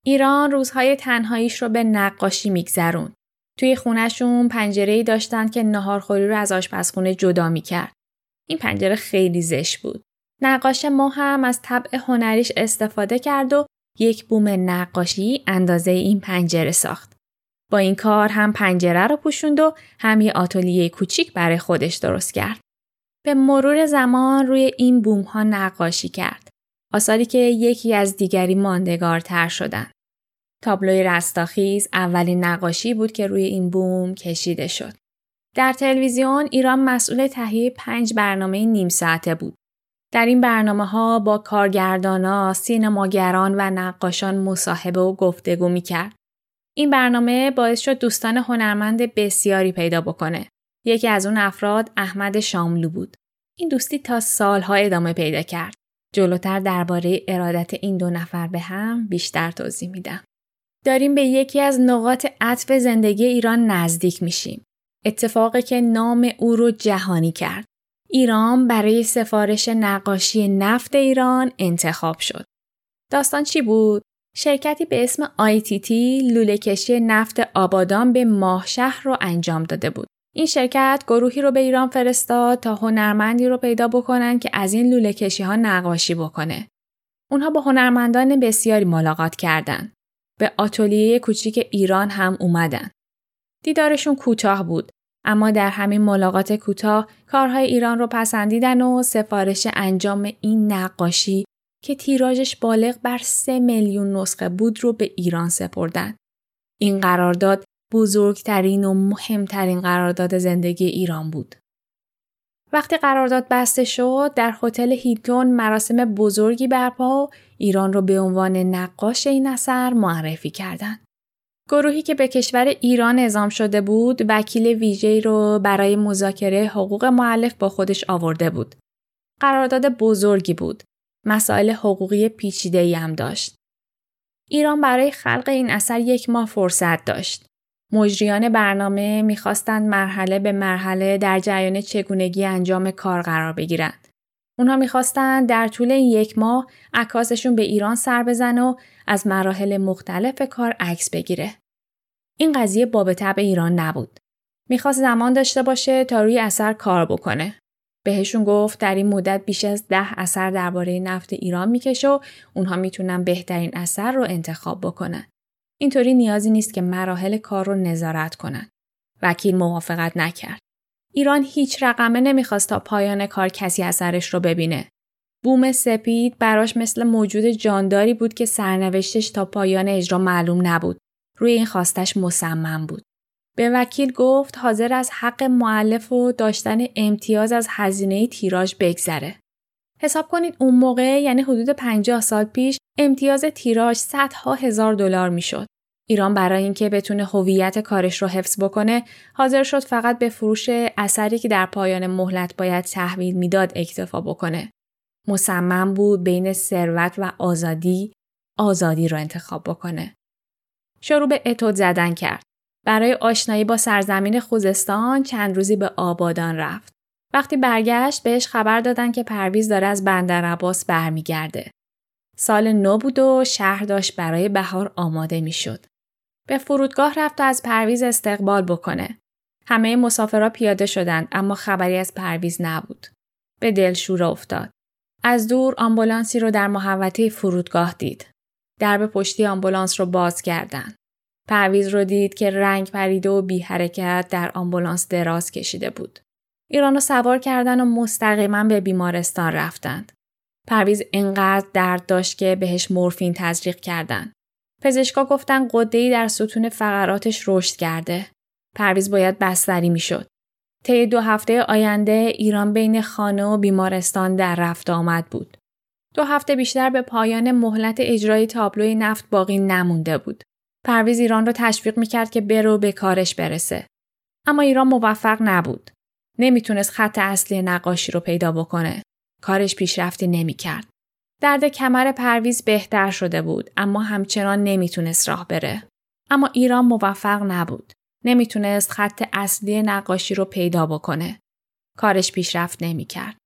ایران روزهای تنهاییش رو به نقاشی میگذرون. توی خونشون پنجره داشتن که نهارخوری رو از آشپزخونه جدا می‌کرد. این پنجره خیلی زشت بود. نقاش ما هم از طبع هنریش استفاده کرد و یک بوم نقاشی اندازه این پنجره ساخت. با این کار هم پنجره رو پوشوند و هم یه آتلیه کوچیک برای خودش درست کرد. به مرور زمان روی این بوم ها نقاشی کرد. آثاری که یکی از دیگری ماندگارتر شدن. تابلوی رستاخیز اولین نقاشی بود که روی این بوم کشیده شد. در تلویزیون ایران مسئول تهیه پنج برنامه نیم ساعته بود. در این برنامه ها با کارگردانا، سینماگران و نقاشان مصاحبه و گفتگو می کرد. این برنامه باعث شد دوستان هنرمند بسیاری پیدا بکنه. یکی از اون افراد احمد شاملو بود. این دوستی تا سالها ادامه پیدا کرد. جلوتر درباره ارادت این دو نفر به هم بیشتر توضیح میدم. داریم به یکی از نقاط عطف زندگی ایران نزدیک میشیم. اتفاقی که نام او رو جهانی کرد. ایران برای سفارش نقاشی نفت ایران انتخاب شد. داستان چی بود؟ شرکتی به اسم ITT لوله کشی نفت آبادان به ماهشهر رو انجام داده بود. این شرکت گروهی رو به ایران فرستاد تا هنرمندی رو پیدا بکنن که از این لوله کشی ها نقاشی بکنه. اونها با هنرمندان بسیاری ملاقات کردند. به آتلیه کوچیک ایران هم اومدن. دیدارشون کوتاه بود اما در همین ملاقات کوتاه کارهای ایران رو پسندیدن و سفارش انجام این نقاشی که تیراژش بالغ بر سه میلیون نسخه بود رو به ایران سپردن. این قرارداد بزرگترین و مهمترین قرارداد زندگی ایران بود. وقتی قرارداد بسته شد در هتل هیلتون مراسم بزرگی برپا و ایران رو به عنوان نقاش این اثر معرفی کردند. گروهی که به کشور ایران اعزام شده بود وکیل ویژه‌ای رو برای مذاکره حقوق معلف با خودش آورده بود. قرارداد بزرگی بود. مسائل حقوقی پیچیده‌ای هم داشت. ایران برای خلق این اثر یک ماه فرصت داشت. مجریان برنامه می‌خواستند مرحله به مرحله در جریان چگونگی انجام کار قرار بگیرند. اونها می‌خواستند در طول این یک ماه عکاسشون به ایران سر بزن و از مراحل مختلف کار عکس بگیره. این قضیه باب طبع ایران نبود. می‌خواست زمان داشته باشه تا روی اثر کار بکنه. بهشون گفت در این مدت بیش از ده اثر درباره نفت ایران می‌کشه و اونها می‌تونن بهترین اثر رو انتخاب بکنن. اینطوری نیازی نیست که مراحل کار رو نظارت کنن. وکیل موافقت نکرد. ایران هیچ رقمه نمی‌خواست تا پایان کار کسی اثرش رو ببینه. بوم سپید براش مثل موجود جانداری بود که سرنوشتش تا پایان اجرا معلوم نبود. روی این خواستش مصمم بود. به وکیل گفت حاضر از حق معلف و داشتن امتیاز از هزینه تیراژ بگذره. حساب کنید اون موقع یعنی حدود 50 سال پیش امتیاز تیراژ صدها هزار دلار می‌شد. ایران برای اینکه بتونه هویت کارش رو حفظ بکنه حاضر شد فقط به فروش اثری که در پایان مهلت باید تحویل می‌داد اکتفا بکنه. مصمم بود بین ثروت و آزادی آزادی رو انتخاب بکنه. شروع به اتود زدن کرد. برای آشنایی با سرزمین خوزستان چند روزی به آبادان رفت. وقتی برگشت بهش خبر دادن که پرویز داره از بندر عباس برمیگرده. سال نو بود و شهر داشت برای بهار آماده می‌شد. به فرودگاه رفت و از پرویز استقبال بکنه. همه مسافرها پیاده شدند اما خبری از پرویز نبود. به دلشوره افتاد. از دور آمبولانسی رو در محوطه فرودگاه دید. درب پشتی آمبولانس رو باز کردند. پرویز رو دید که رنگ پریده و بی حرکت در آمبولانس دراز کشیده بود. ایران رو سوار کردن و مستقیما به بیمارستان رفتند. پرویز انقدر درد داشت که بهش مورفین تزریق کردند. پزشکا گفتن قده‌ای در ستون فقراتش رشد کرده. پرویز باید بستری می‌شد. طی دو هفته آینده ایران بین خانه و بیمارستان در رفت آمد بود. دو هفته بیشتر به پایان مهلت اجرای تابلوی نفت باقی نمونده بود. پرویز ایران رو تشویق می‌کرد که برو به کارش برسه. اما ایران موفق نبود. نمی‌تونست خط اصلی نقاشی رو پیدا بکنه. کارش پیشرفتی نمی‌کرد. درد کمر پرویز بهتر شده بود اما همچنان نمی‌تونست راه بره. اما ایران موفق نبود. نمی‌تونست خط اصلی نقاشی رو پیدا بکنه. کارش پیشرفت نمی‌کرد.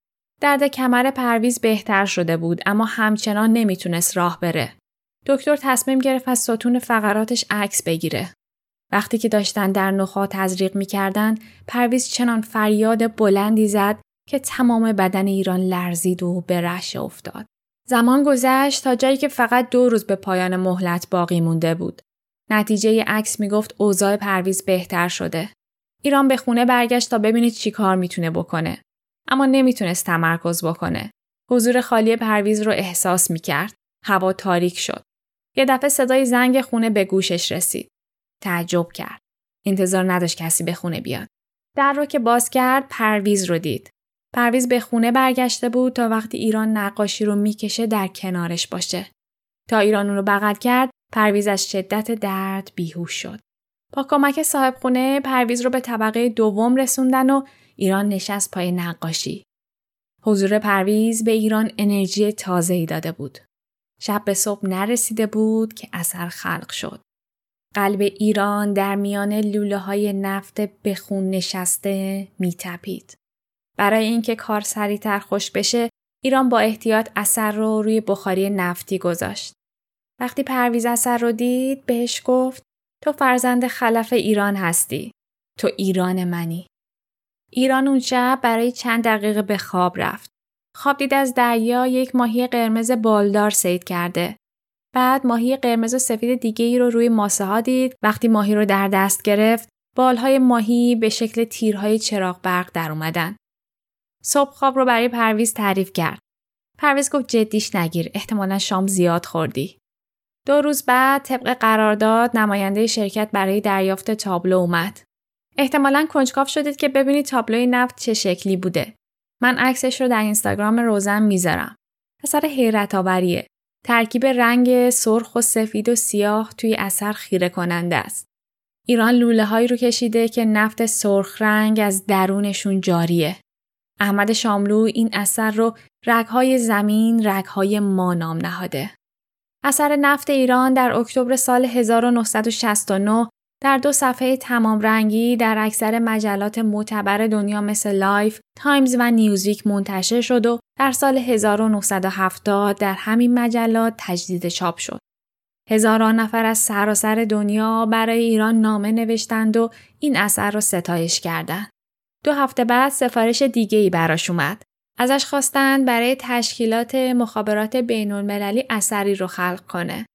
درد کمر پرویز بهتر شده بود اما همچنان نمی‌تونست راه بره. دکتر تصمیم گرفت از ستون فقراتش عکس بگیره. وقتی که داشتن در نخا تزریق می‌کردن پرویز چنان فریاد بلندی زد که تمام بدن ایران لرزید و به رش افتاد. زمان گذشت تا جایی که فقط دو روز به پایان مهلت باقی مونده بود. نتیجه عکس می‌گفت اوضاع پرویز بهتر شده. ایران به خونه برگشت تا ببینید چی کار می‌تونه بکنه. اما نمی‌تونست تمرکز بکنه. حضور خالی پرویز رو احساس می‌کرد. هوا تاریک شد. یه دفعه صدای زنگ خونه به گوشش رسید. تعجب کرد. انتظار نداشت کسی به خونه بیاد. در رو که باز کرد پرویز رو دید. پرویز به خونه برگشته بود تا وقتی ایران نقاشی رو می‌کشه در کنارش باشه. تا ایران اون رو بغل کرد پرویز از شدت درد بیهوش شد. با کمک صاحب خونه پرویز رو به طبقه دوم رسوندن و ایران نشست پای نقاشی. حضور پرویز به ایران انرژی تازه‌ای داده بود. شب به صبح نرسیده بود که اثر خلق شد. قلب ایران در میان لوله های نفت به خون نشسته میتپید. برای اینکه کار سریعتر خوش بشه ایران با احتیاط اثر رو روی بخاری نفتی گذاشت. وقتی پرویز اثر رو دید بهش گفت تو فرزند خلف ایران هستی. تو ایران منی. ایران اون شب برای چند دقیقه به خواب رفت. خواب دید از دریا یک ماهی قرمز بالدار سید کرده. بعد ماهی قرمز و سفید دیگه ای رو روی ماسه ها دید. وقتی ماهی رو در دست گرفت، بالهای ماهی به شکل تیرهای چراغ برق در اومدن. صبح خواب رو برای پرویز تعریف کرد. پرویز گفت جدیش نگیر احتمالا شام زیاد خوردی. دو روز بعد طبق قرارداد نماینده شرکت برای دریافت تابلو اومد. احتمالا کنجکاو شدید که ببینید تابلوی نفت چه شکلی بوده. من عکسش رو در اینستاگرام روزن می‌ذارم. اثر حیرت آوریه. ترکیب رنگ سرخ و سفید و سیاه توی اثر خیره کننده است. ایران لوله هایی رو کشیده که نفت سرخ رنگ از درونشون جاریه. احمد شاملو این اثر رو رگهای زمین رگهای ما نام نهاده. اثر نفت ایران در اکتبر سال 1969 در دو صفحه تمام رنگی در اکثر مجلات معتبر دنیا مثل لایف، تایمز و نیوزویک منتشر شد و در سال 1970 در همین مجلات تجدید چاپ شد. هزاران نفر از سراسر دنیا برای ایران نامه نوشتند و این اثر را ستایش کردند. دو هفته بعد سفارش دیگه ای براش اومد. ازش خواستند برای تشکیلات مخابرات بین المللی اثری رو خلق کنه.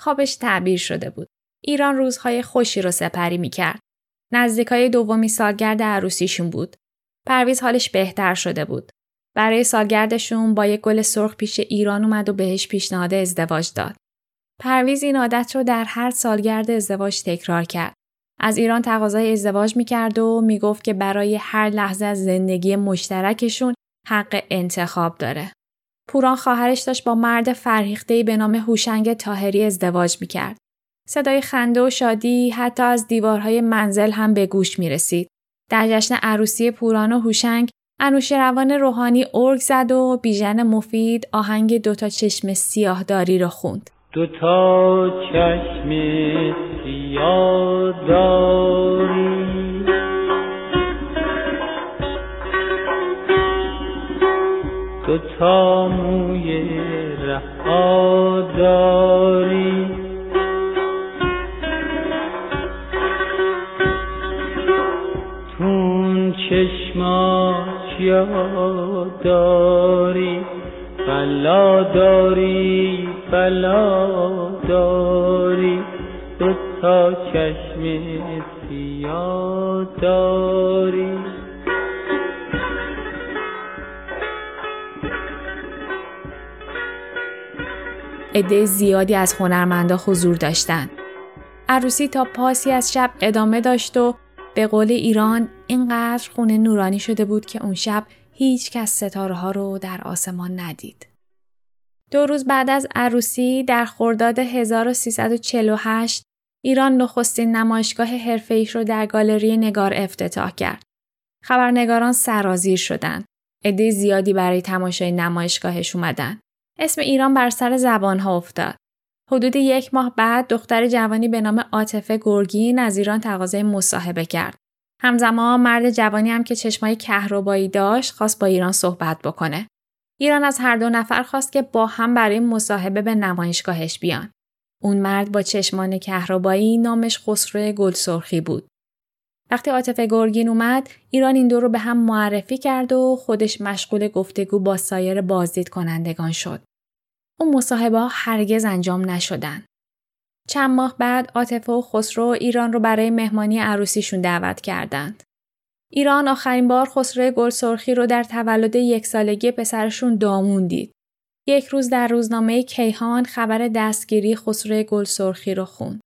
خوابش تعبیر شده بود. ایران روزهای خوشی رو سپری می‌کرد. نزدیکای دومی سالگرد عروسیشون بود. پرویز حالش بهتر شده بود. برای سالگردشون با یک گل سرخ پیش ایران اومد و بهش پیشنهاد ازدواج داد. پرویز این عادت رو در هر سالگرد ازدواج تکرار کرد. از ایران تقاضای ازدواج می‌کرد و می‌گفت که برای هر لحظه از زندگی مشترکشون حق انتخاب داره. پوران خواهرش داشت با مرد فرهیخته‌ای به نام هوشنگ تاهری ازدواج می‌کرد. صدای خنده و شادی حتی از دیوارهای منزل هم به گوش می رسید. در جشن عروسی پوران و هوشنگ روان روحانی ارگ زد و بیژن مفید آهنگ دوتا چشم سیاهداری رو خوند. دوتا چشم سیاه داری دوتا موی رها داری تون چشماش داری بلا داری بلا داری دوتا چشم سیاه داری عده زیادی از هنرمندا حضور داشتند. عروسی تا پاسی از شب ادامه داشت و به قول ایران اینقدر خونه نورانی شده بود که اون شب هیچ کس ستاره ها رو در آسمان ندید. دو روز بعد از عروسی در خرداد 1348 ایران نخستین نمایشگاه حرفه‌ایش رو در گالری نگار افتتاح کرد. خبرنگاران سرازیر شدند. عده زیادی برای تماشای نمایشگاهش اومدن. اسم ایران بر سر زبانها افتاد. حدود یک ماه بعد دختر جوانی به نام عاطفه گرگین از ایران تقاضای مصاحبه کرد. همزمان مرد جوانی هم که چشمای کهربایی داشت خواست با ایران صحبت بکنه. ایران از هر دو نفر خواست که با هم برای مصاحبه به نمایشگاهش بیان. اون مرد با چشمان کهربایی نامش خسرو گلسرخی بود. وقتی عاطف گرگین اومد ایران این دو رو به هم معرفی کرد و خودش مشغول گفتگو با سایر بازدید کنندگان شد. اون مصاحبه هرگز انجام نشدن. چند ماه بعد عاطفه و خسرو ایران رو برای مهمانی عروسیشون دعوت کردند. ایران آخرین بار خسرو گل سرخی رو در تولد یک سالگی پسرشون دامون دید. یک روز در روزنامه کیهان خبر دستگیری خسرو گل سرخی رو خوند.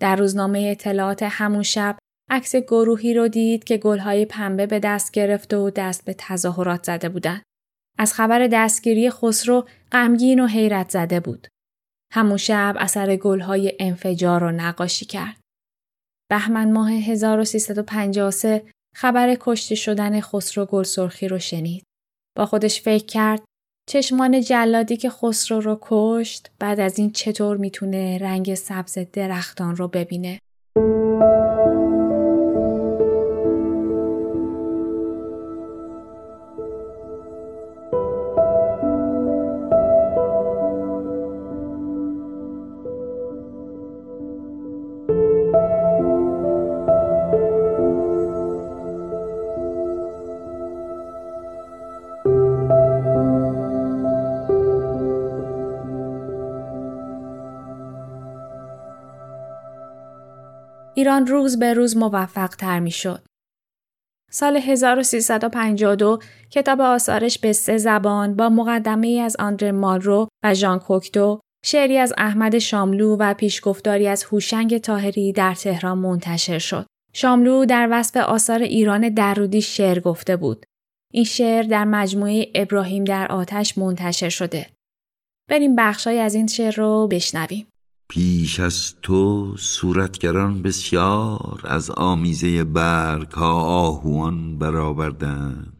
در روزنامه اطلاعات همون شب عکس گروهی رو دید که گلهای پنبه به دست گرفته و دست به تظاهرات زده بودند. از خبر دستگیری خسرو غمگین و حیرت زده بود. همون شب اثر گلهای انفجار رو نقاشی کرد. بهمن ماه 1353 خبر کشته شدن خسرو گلسرخی رو شنید. با خودش فکر کرد چشمان جلادی که خسرو رو کشت بعد از این چطور می‌تونه رنگ سبز درختان رو ببینه. ایران روز به روز موفق تر می شد. سال 1352 کتاب آثارش به سه زبان با مقدمه از آندر مالرو و ژان کوکتو، شعری از احمد شاملو و پیشگفتاری از هوشنگ تاهری در تهران منتشر شد. شاملو در وصف آثار ایران درودی شعر گفته بود. این شعر در مجموعه ابراهیم در آتش منتشر شده. بریم بخشای از این شعر رو بشنویم. پیش از تو صورتگران بسیار از آمیزه برگ ها آهوان برآوردند.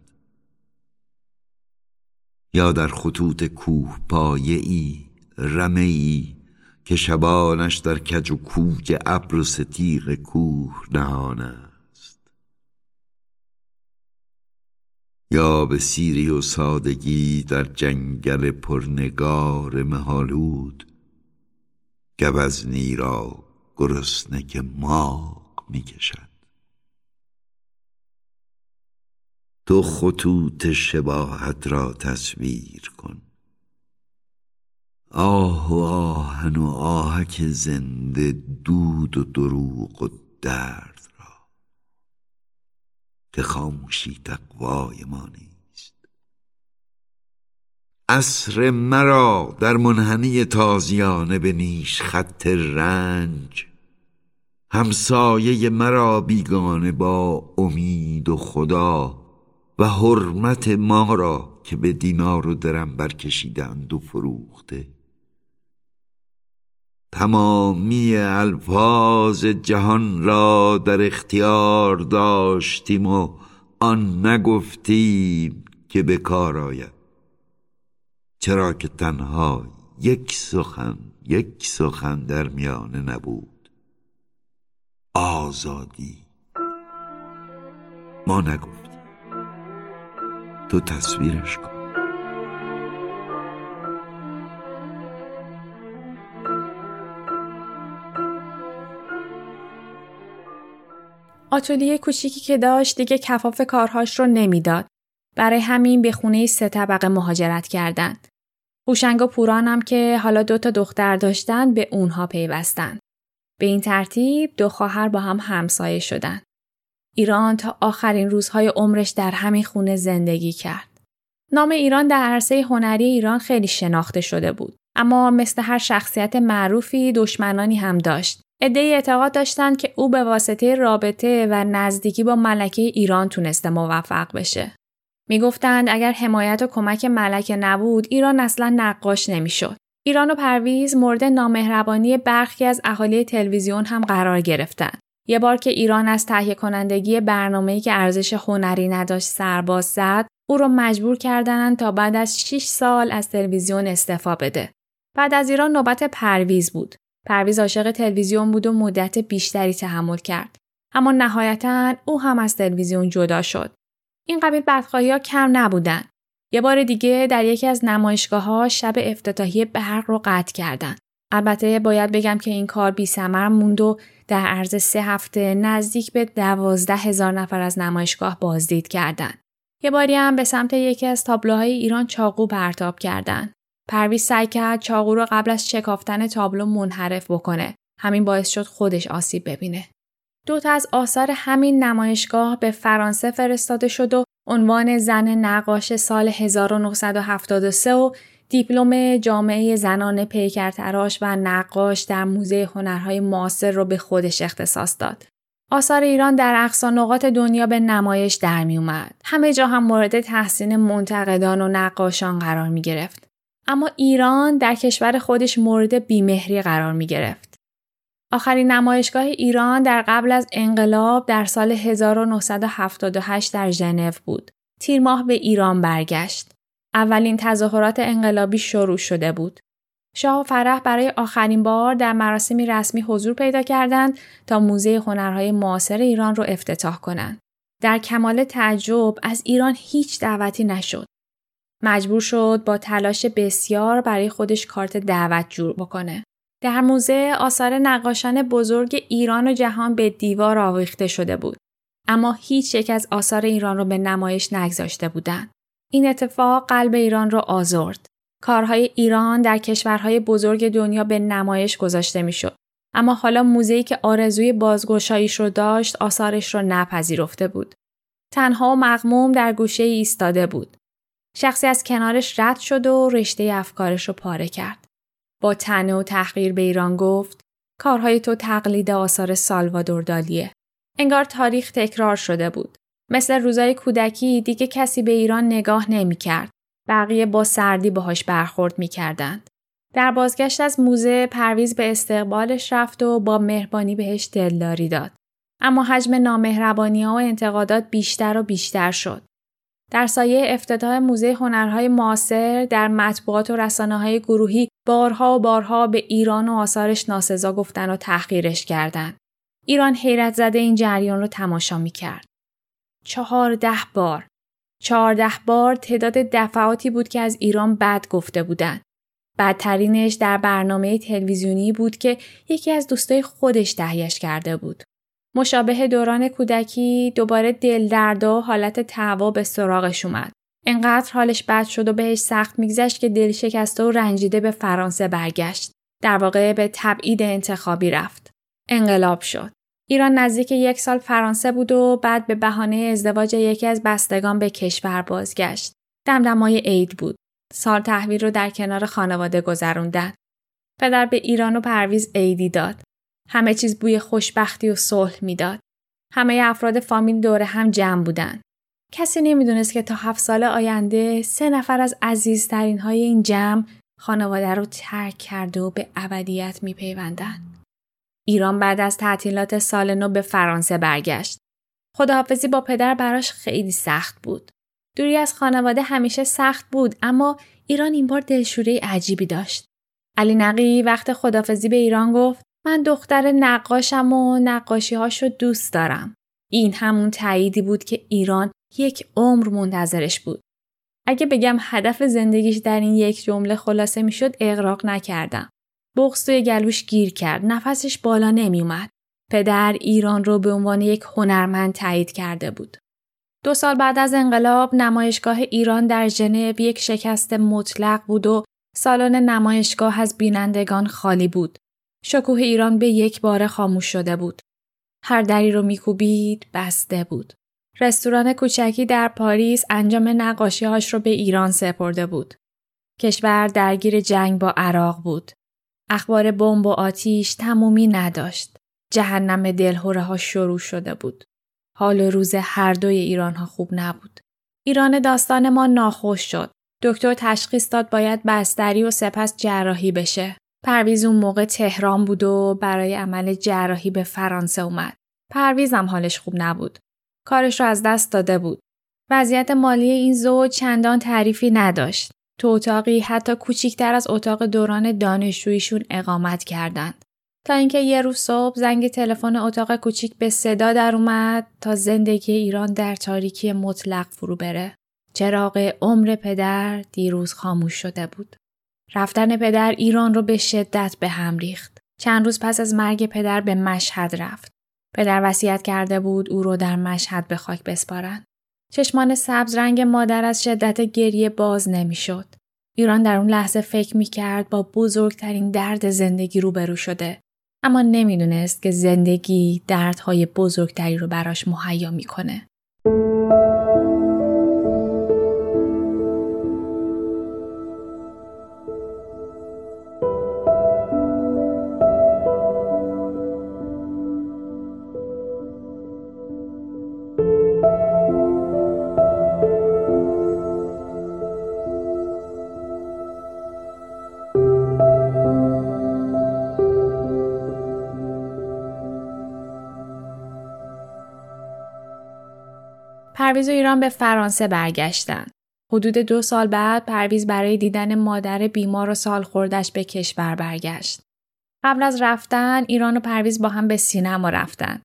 یا در خطوط کوه پایه ای رمه ای که شبانش در کج و کوج ابر و ستیغ کوه نهان است. یا به سیری و سادگی در جنگل پرنگار مهالود گوزنی را گرسنه که ماغ می‌کشد. تو خطوط شباهت را تصویر کن. آه و آهن و آهک زنده دود و دروغ و درد را. که خاموشی تقوای ما عصر مرا در منحنی تازیانه به نیش خط رنج. همسایه مرا بیگانه با امید و خدا و حرمت ما را که به دینار و درم برکشیدند و فروخته. تمامی الفاظ جهان را در اختیار داشتیم و آن نگفتیم که به کار آید. چرا که تنها یک سخن یک سخن در میانه نبود. آزادی. ما نگفتیم. تو تصویرش کن. آتولیه کوچیکی که داشت دیگه کفاف کارهاش رو نمی‌داد. برای همین به خونه سه طبقه مهاجرت کردند. هوشنگ و پوران هم که حالا دو تا دختر داشتن به اونها پیوستند. به این ترتیب دو خواهر با هم همسایه شدند. ایران تا آخرین روزهای عمرش در همین خونه زندگی کرد. نام ایران در عرصه هنری ایران خیلی شناخته شده بود. اما مثل هر شخصیت معروفی دشمنانی هم داشت. ادهی اعتقاد داشتند که او به واسطه رابطه و نزدیکی با ملکه ایران تونسته موفق بشه. می‌گفتند اگر حمایت و کمک ملکه نبود ایران اصلا نقاش نمی‌شد. ایران و پرویز مورد نامهربانی برخی از اهالی تلویزیون هم قرار گرفتند. یه بار که ایران از تهیه کنندگی برنامه‌ای که ارزش هنری نداشت سرباز زد، او را مجبور کردند تا بعد از 6 سال از تلویزیون استعفا بده. بعد از ایران نوبت پرویز بود. پرویز عاشق تلویزیون بود و مدت بیشتری تحمل کرد. اما نهایتا او هم از تلویزیون جدا شد. این قبیل بدخواهی ها کم نبودن. یه بار دیگه در یکی از نمایشگاه ها شب افتتاحیه برق رو قطع کردن. البته باید بگم که این کار بی سمر موند و در عرض سه هفته نزدیک به دوازده هزار نفر از نمایشگاه بازدید کردند. یه باری هم به سمت یکی از تابلوهای ایران چاقو پرتاب کردند. پرویز سعی کرد چاقو رو قبل از شکافتن تابلو منحرف بکنه. همین باعث شد خودش آسیب ببینه. دو تا از آثار همین نمایشگاه به فرانسه فرستاده شد و عنوان زن نقاش سال 1973 و دیپلم جامعه زنان پیکرتراش و نقاش در موزه هنرهای معاصر رو به خودش اختصاص داد. آثار ایران در اقصا نقاط دنیا به نمایش در می اومد. همه جا هم مورد تحسین منتقدان و نقاشان قرار می گرفت. اما ایران در کشور خودش مورد بیمهری قرار می گرفت. آخرین نمایشگاه ایران در قبل از انقلاب در سال 1978 در ژنو بود. تیر ماه به ایران برگشت. اولین تظاهرات انقلابی شروع شده بود. شاه و فرح برای آخرین بار در مراسمی رسمی حضور پیدا کردند تا موزه هنرهای معاصر ایران را افتتاح کنند. در کمال تعجب از ایران هیچ دعوتی نشد. مجبور شد با تلاش بسیار برای خودش کارت دعوت جور بکنه. در موزه آثار نقاشان بزرگ ایران و جهان به دیوار آویخته شده بود. اما هیچ یک از آثار ایران را به نمایش نگذاشته بودند. این اتفاق قلب ایران را آزرد. کارهای ایران در کشورهای بزرگ دنیا به نمایش گذاشته می‌شد. اما حالا موزه‌ای که آرزوی بازگشاییش رو داشت آثارش را نپذیرفته بود. تنها و مغموم در گوشه ایستاده بود. شخصی از کنارش رد شد و رشته افکارش رو پاره کرد. با تنه و تحقیر به ایران گفت کارهای تو تقلید آثار سالوادور دالیه. انگار تاریخ تکرار شده بود. مثل روزای کودکی دیگه کسی به ایران نگاه نمی کرد. بقیه با سردی باهاش برخورد می کردند. در بازگشت از موزه پرویز به استقبالش رفت و با مهربانی بهش دلداری داد. اما حجم نامهربانی ها و انتقادات بیشتر و بیشتر شد. در سایه افتتاح موزه هنرهای معاصر در مطبوعات و رسانه های گروهی بارها و بارها به ایران و آثارش ناسزا گفتن و تحقیرش کردند. ایران حیرت زده این جریان رو تماشا می کرد. چهارده بار. چهارده بار تعداد دفعاتی بود که از ایران بد گفته بودند. بدترینش در برنامه تلویزیونی بود که یکی از دوستای خودش تهیهش کرده بود. مشابه دوران کودکی دوباره دل درد و حالت تعوا به سراغش اومد. انقدر حالش بد شد و بهش سخت میگذشت که دل شکسته و رنجیده به فرانسه برگشت. در واقع به تبعید انتخابی رفت. انقلاب شد. ایران نزدیک یک سال فرانسه بود و بعد به بهانه ازدواج یکی از بستگان به کشور بازگشت. دمدمای عید بود. سال تحویل رو در کنار خانواده گذروندن. پدر به ایران و پرویز عیدی داد. همه چیز بوی خوشبختی و صلح می‌داد. همه افراد فامیل دور هم جمع بودن. کسی نمی‌دونست که تا هفت سال آینده سه نفر از عزیزترین های این جمع خانواده رو ترک کرده و به ابدیت میپیوندن. ایران بعد از تعطیلات سال نو به فرانسه برگشت. خداحافظی با پدر براش خیلی سخت بود. دوری از خانواده همیشه سخت بود اما ایران این بار دلشوره عجیبی داشت. علی نقی وقت خداحافظی به ایران گفت من دختر نقاشم و نقاشی هاشو دوست دارم. این همون تاییدی بود که ایران یک عمر منتظرش بود. اگه بگم هدف زندگیش در این یک جمله خلاصه می‌شد اغراق نکردم. بغز توی گلوش گیر کرد. نفسش بالا نمیومد. پدر ایران رو به عنوان یک هنرمند تایید کرده بود. دو سال بعد از انقلاب نمایشگاه ایران در ژنو یک شکست مطلق بود و سالن نمایشگاه از بینندگان خالی بود. شکوه ایران به یک بار خاموش شده بود. هر دری رو میکوبید بسته بود. رستوران کوچکی در پاریس انجام نقاشیهاش رو به ایران سپرده بود. کشور درگیر جنگ با عراق بود. اخبار بمب و آتیش تمومی نداشت. جهنم دلهوره ها شروع شده بود. حال و روز هر دوی ایران ها خوب نبود. ایران داستان ما ناخوش شد. دکتر تشخیص داد باید بستری و سپس جراحی بشه. پرویز اون موقع تهران بود و برای عمل جراحی به فرانسه اومد. پرویز هم حالش خوب نبود. کارش رو از دست داده بود. وضعیت مالی این زوج چندان تعریفی نداشت. تو اتاقی حتی کوچیکتر از اتاق دوران دانشجوییشون اقامت کردند. تا اینکه یه روز صبح زنگ تلفن اتاق کوچیک به صدا در اومد تا زندگی ایران در تاریکی مطلق فرو بره. چراغ عمر پدر دیروز خاموش شده بود. رفتن پدر ایران رو به شدت به هم ریخت. چند روز پس از مرگ پدر به مشهد رفت. پدر وصیت کرده بود او رو در مشهد به خاک بسپارند. چشمان سبز رنگ مادر از شدت گریه باز نمی‌شد. ایران در اون لحظه فکر می کرد با بزرگترین درد زندگی روبرو شده. اما نمی‌دونست که زندگی دردهای بزرگتری رو براش مهیا می‌کنه. پرویز و ایران به فرانسه برگشتن. حدود دو سال بعد پرویز برای دیدن مادر بیمار و سال خوردش به کشور برگشت. قبل از رفتن ایران و پرویز با هم به سینما رفتن.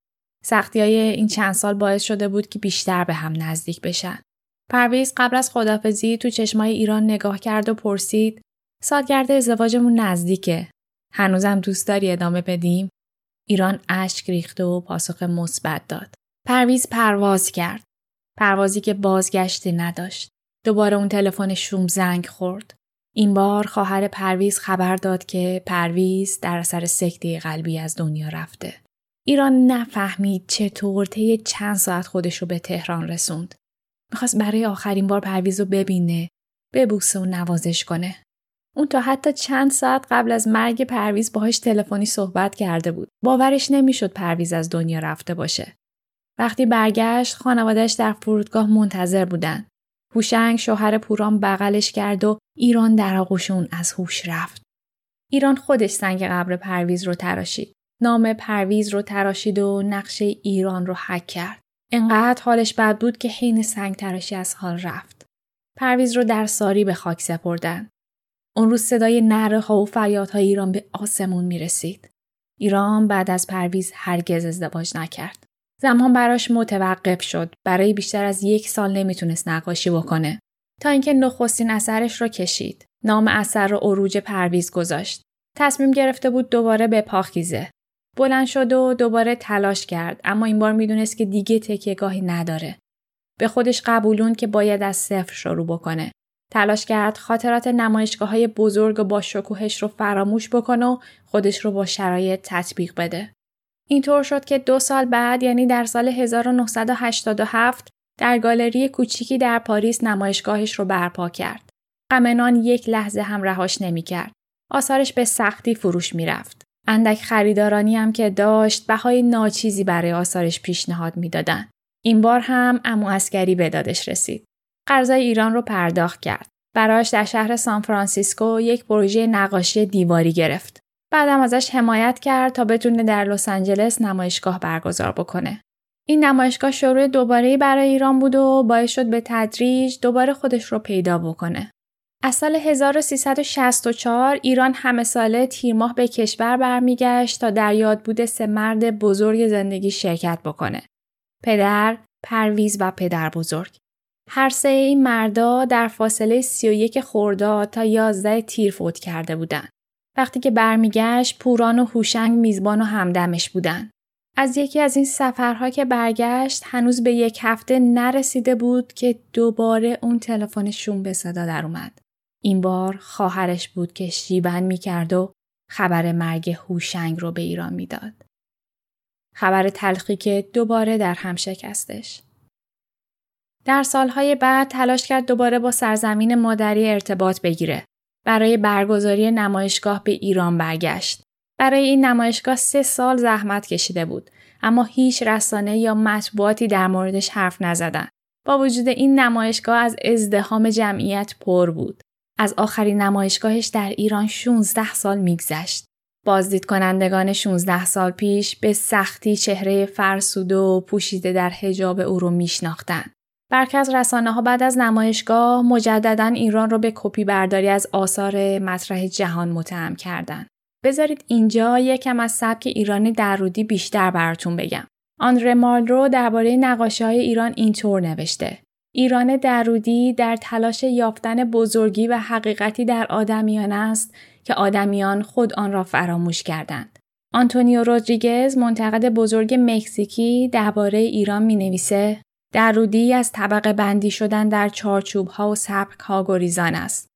سختی های این چند سال باعث شده بود که بیشتر به هم نزدیک بشن. پرویز قبل از خدافظی تو چشمای ایران نگاه کرد و پرسید سالگرد ازدواجمون نزدیکه. هنوزم دوست داری ادامه بدیم؟ ایران اشک ریخت و پاسخ مثبت داد. پرویز پرواز کرد. پروازی که بازگشتی نداشت. دوباره اون تلفن شوم زنگ خورد. این بار خواهر پرویز خبر داد که پرویز در اثر سکته قلبی از دنیا رفته. ایران نفهمید چطور طی چند ساعت خودش رو به تهران رسوند. می‌خواست برای آخرین بار پرویز رو ببینه، ببوسه و نوازش کنه. اون تا حتی چند ساعت قبل از مرگ پرویز باهاش تلفنی صحبت کرده بود. باورش نمی‌شد پرویز از دنیا رفته باشه. وقتی برگشت خانوادش در فرودگاه منتظر بودن. هوشنگ شوهر پوران بغلش کرد و ایران در آغوش اون از هوش رفت. ایران خودش سنگ قبر پرویز رو تراشید. نام پرویز رو تراشید و نقشه ایران رو حک کرد. انقدر حالش بد بود که حین سنگ تراشی از حال رفت. پرویز رو در ساری به خاک سپردن. اون روز صدای نره ها و فریادهای ایران به آسمون می رسید. ایران بعد از پرویز هرگز ازدواج نکرد. زمان براش متوقف شد. برای بیشتر از یک سال نمی‌تونست نقاشی بکنه. تا اینکه نخستین اثرش رو کشید. نام اثر رو عروج پرویز گذاشت. تصمیم گرفته بود دوباره به پاخیزه. بلند شد و دوباره تلاش کرد اما این بار می‌دونست که دیگه تکیهگاهی نداره. به خودش قبولون که باید از صفر شروع بکنه. تلاش کرد خاطرات نمایشگاه های بزرگ و با شکوهش رو فراموش بکنه و خودش رو با شرایط تطبیق بده. اینطور شد که دو سال بعد یعنی در سال 1987 در گالری کوچیکی در پاریس نمایشگاهش رو برپا کرد. غمنان یک لحظه هم رهاش نمی‌کرد. آثارش به سختی فروش می‌رفت. اندک خریدارانی هم که داشت بهای ناچیزی برای آثارش پیشنهاد می‌دادند. این بار هم امو اسکری به دادش رسید. قرضای ایران رو پرداخت کرد. براش در شهر سان فرانسیسکو یک پروژه نقاشی دیواری گرفت. بعدم ازش حمایت کرد تا بتونه در لس آنجلس نمایشگاه برگزار بکنه. این نمایشگاه شروع دوباره برای ایران بود و باعث شد به تدریج دوباره خودش رو پیدا بکنه. از سال 1364 ایران همه ساله تیر ماه به کشور برمیگشت تا در یاد بوده سه مرد بزرگ زندگی شرکت بکنه. پدر، پرویز و پدر بزرگ. هر سه این مردا در فاصله 31 خورداد تا 11 تیر فوت کرده بودند. وقتی که برمیگشت پوران و هوشنگ میزبان و همدمش بودن. از یکی از این سفرها که برگشت هنوز به یک هفته نرسیده بود که دوباره اون تلفن شوم به صدا در اومد. این بار خواهرش بود که شیبن می‌کرد و خبر مرگ هوشنگ رو به ایران می‌داد. خبر تلخی که دوباره در هم شکستش. در سالهای بعد تلاش کرد دوباره با سرزمین مادری ارتباط بگیره. برای برگزاری نمایشگاه به ایران برگشت. برای این نمایشگاه سه سال زحمت کشیده بود اما هیچ رسانه یا مطبوعاتی در موردش حرف نزدن. با وجود این نمایشگاه از ازدهام جمعیت پر بود. از آخرین نمایشگاهش در ایران 16 سال میگذشت. بازدید کنندگان 16 سال پیش به سختی چهره فرسوده و پوشیده در حجاب او رو میشناختند. برخی از رسانه ها بعد از نمایشگاه مجددا ایران را به کپی برداری از آثار مطرح جهان متهم کردند. بذارید اینجا یکم از سبک ایرانی درودی بیشتر براتون بگم. آندره مالرو درباره نقاشی های ایران اینطور نوشته. ایران درودی در تلاش یافتن بزرگی و حقیقتی در آدمیان است که آدمیان خود آن را فراموش کردند. آنتونیو رودریگز منتقد بزرگ مکزیکی درباره ایران می نویسه درودی از طبقه بندی شدن در چارچوب ها و سبک ها گریزان است.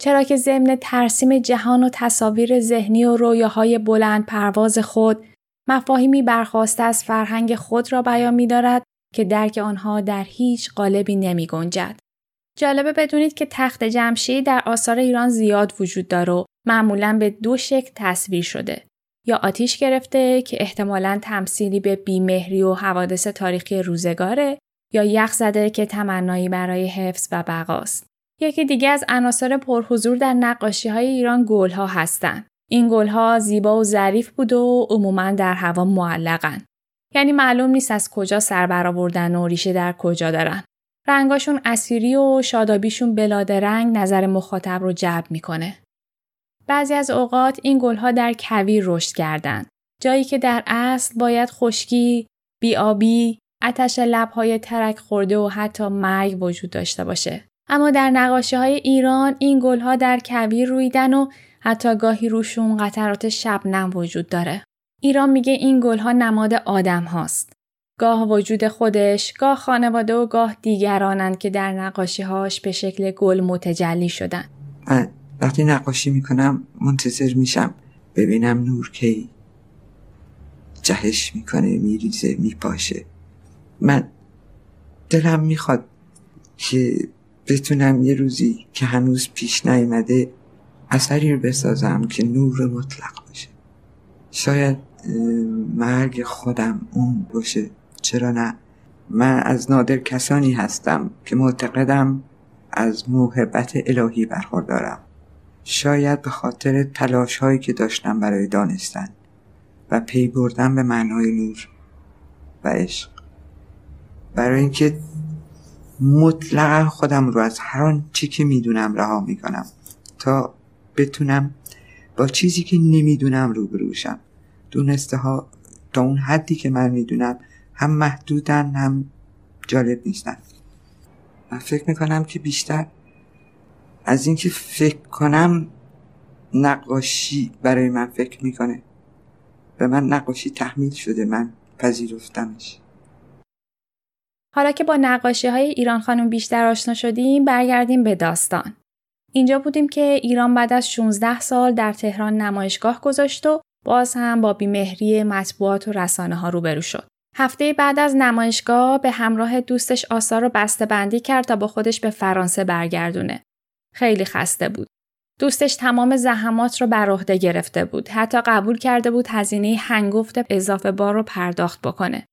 چرا که ضمن ترسیم جهان و تصاویر ذهنی و رویاهای بلند پرواز خود مفاهیمی برخواسته از فرهنگ خود را بیان می دارد که درک آنها در هیچ قالبی نمی گنجد. جالبه بدونید که تخت جمشید در آثار ایران زیاد وجود داره و معمولا به دو شکل تصویر شده. یا آتیش گرفته که احتمالا تمثیلی به بیمهری و حوادث تاریخی روزگاره یا یخ زده که تمنایی برای حفظ و بقاست. یکی دیگه از عناصر پرحضور در نقاشی های ایران گلها هستند. این گلها زیبا و ظریف بود و عموما در هوا معلقن. یعنی معلوم نیست از کجا سر برآوردن و ریشه در کجا دارن. رنگاشون اسیری و شادابیشون بلاد رنگ نظر مخاطب رو جلب می‌کنه. بعضی از اوقات این گلها در کویر رشد کردند. جایی که در اصل باید خشکی، بیابی، آتش لبهای ترک خورده و حتی مرگ وجود داشته باشه. اما در نقاشی های ایران این گلها در کویر رویدن و حتی گاهی روشون قطرات شبنم وجود داره. ایران میگه این گلها نماد آدم هاست. گاه وجود خودش، گاه خانواده و گاه دیگرانند که در نقاشی هاش به شکل گل متجلی شدن. من وقتی نقاشی می‌کنم منتظر میشم ببینم نور کی جهش می‌کنه میریزه میپاشه من دلم می‌خواد که بتونم یه روزی که هنوز پیش نیامده اثری رو بسازم که نور مطلق باشه. شاید مرگ خودم اون باشه. چرا نه؟ من از نادر کسانی هستم که معتقدم از موهبت الهی برخوردارم. شاید به خاطر تلاش هایی که داشتم برای دانستن و پی بردن به معنای نور و عشق. برای اینکه مطلقا خودم رو از هر چی که می‌دونم رها می‌کنم تا بتونم با چیزی که نمی‌دونم روبروشم دونسته ها تا اون حدی که من می‌دونم هم محدودن هم جالب نیستن. من فکر می‌کنم که بیشتر از اینکه فکر کنم نقاشی برای من فکر می‌کنه. به من نقاشی تحمیل شده من پذیرفتمش. حالا که با نقاشی های ایران خانم بیشتر آشنا شدیم برگردیم به داستان. اینجا بودیم که ایران بعد از 16 سال در تهران نمایشگاه گذاشت و باز هم با بیمهری مطبوعات و رسانه ها روبرو شد. هفته بعد از نمایشگاه به همراه دوستش آثار رو بسته بندی کرد تا با خودش به فرانسه برگردونه. خیلی خسته بود. دوستش تمام زحمات رو بر عهده گرفته بود. حتی قبول کرده بود هزینه هنگفت اضافه بار رو پرداخت بکنه.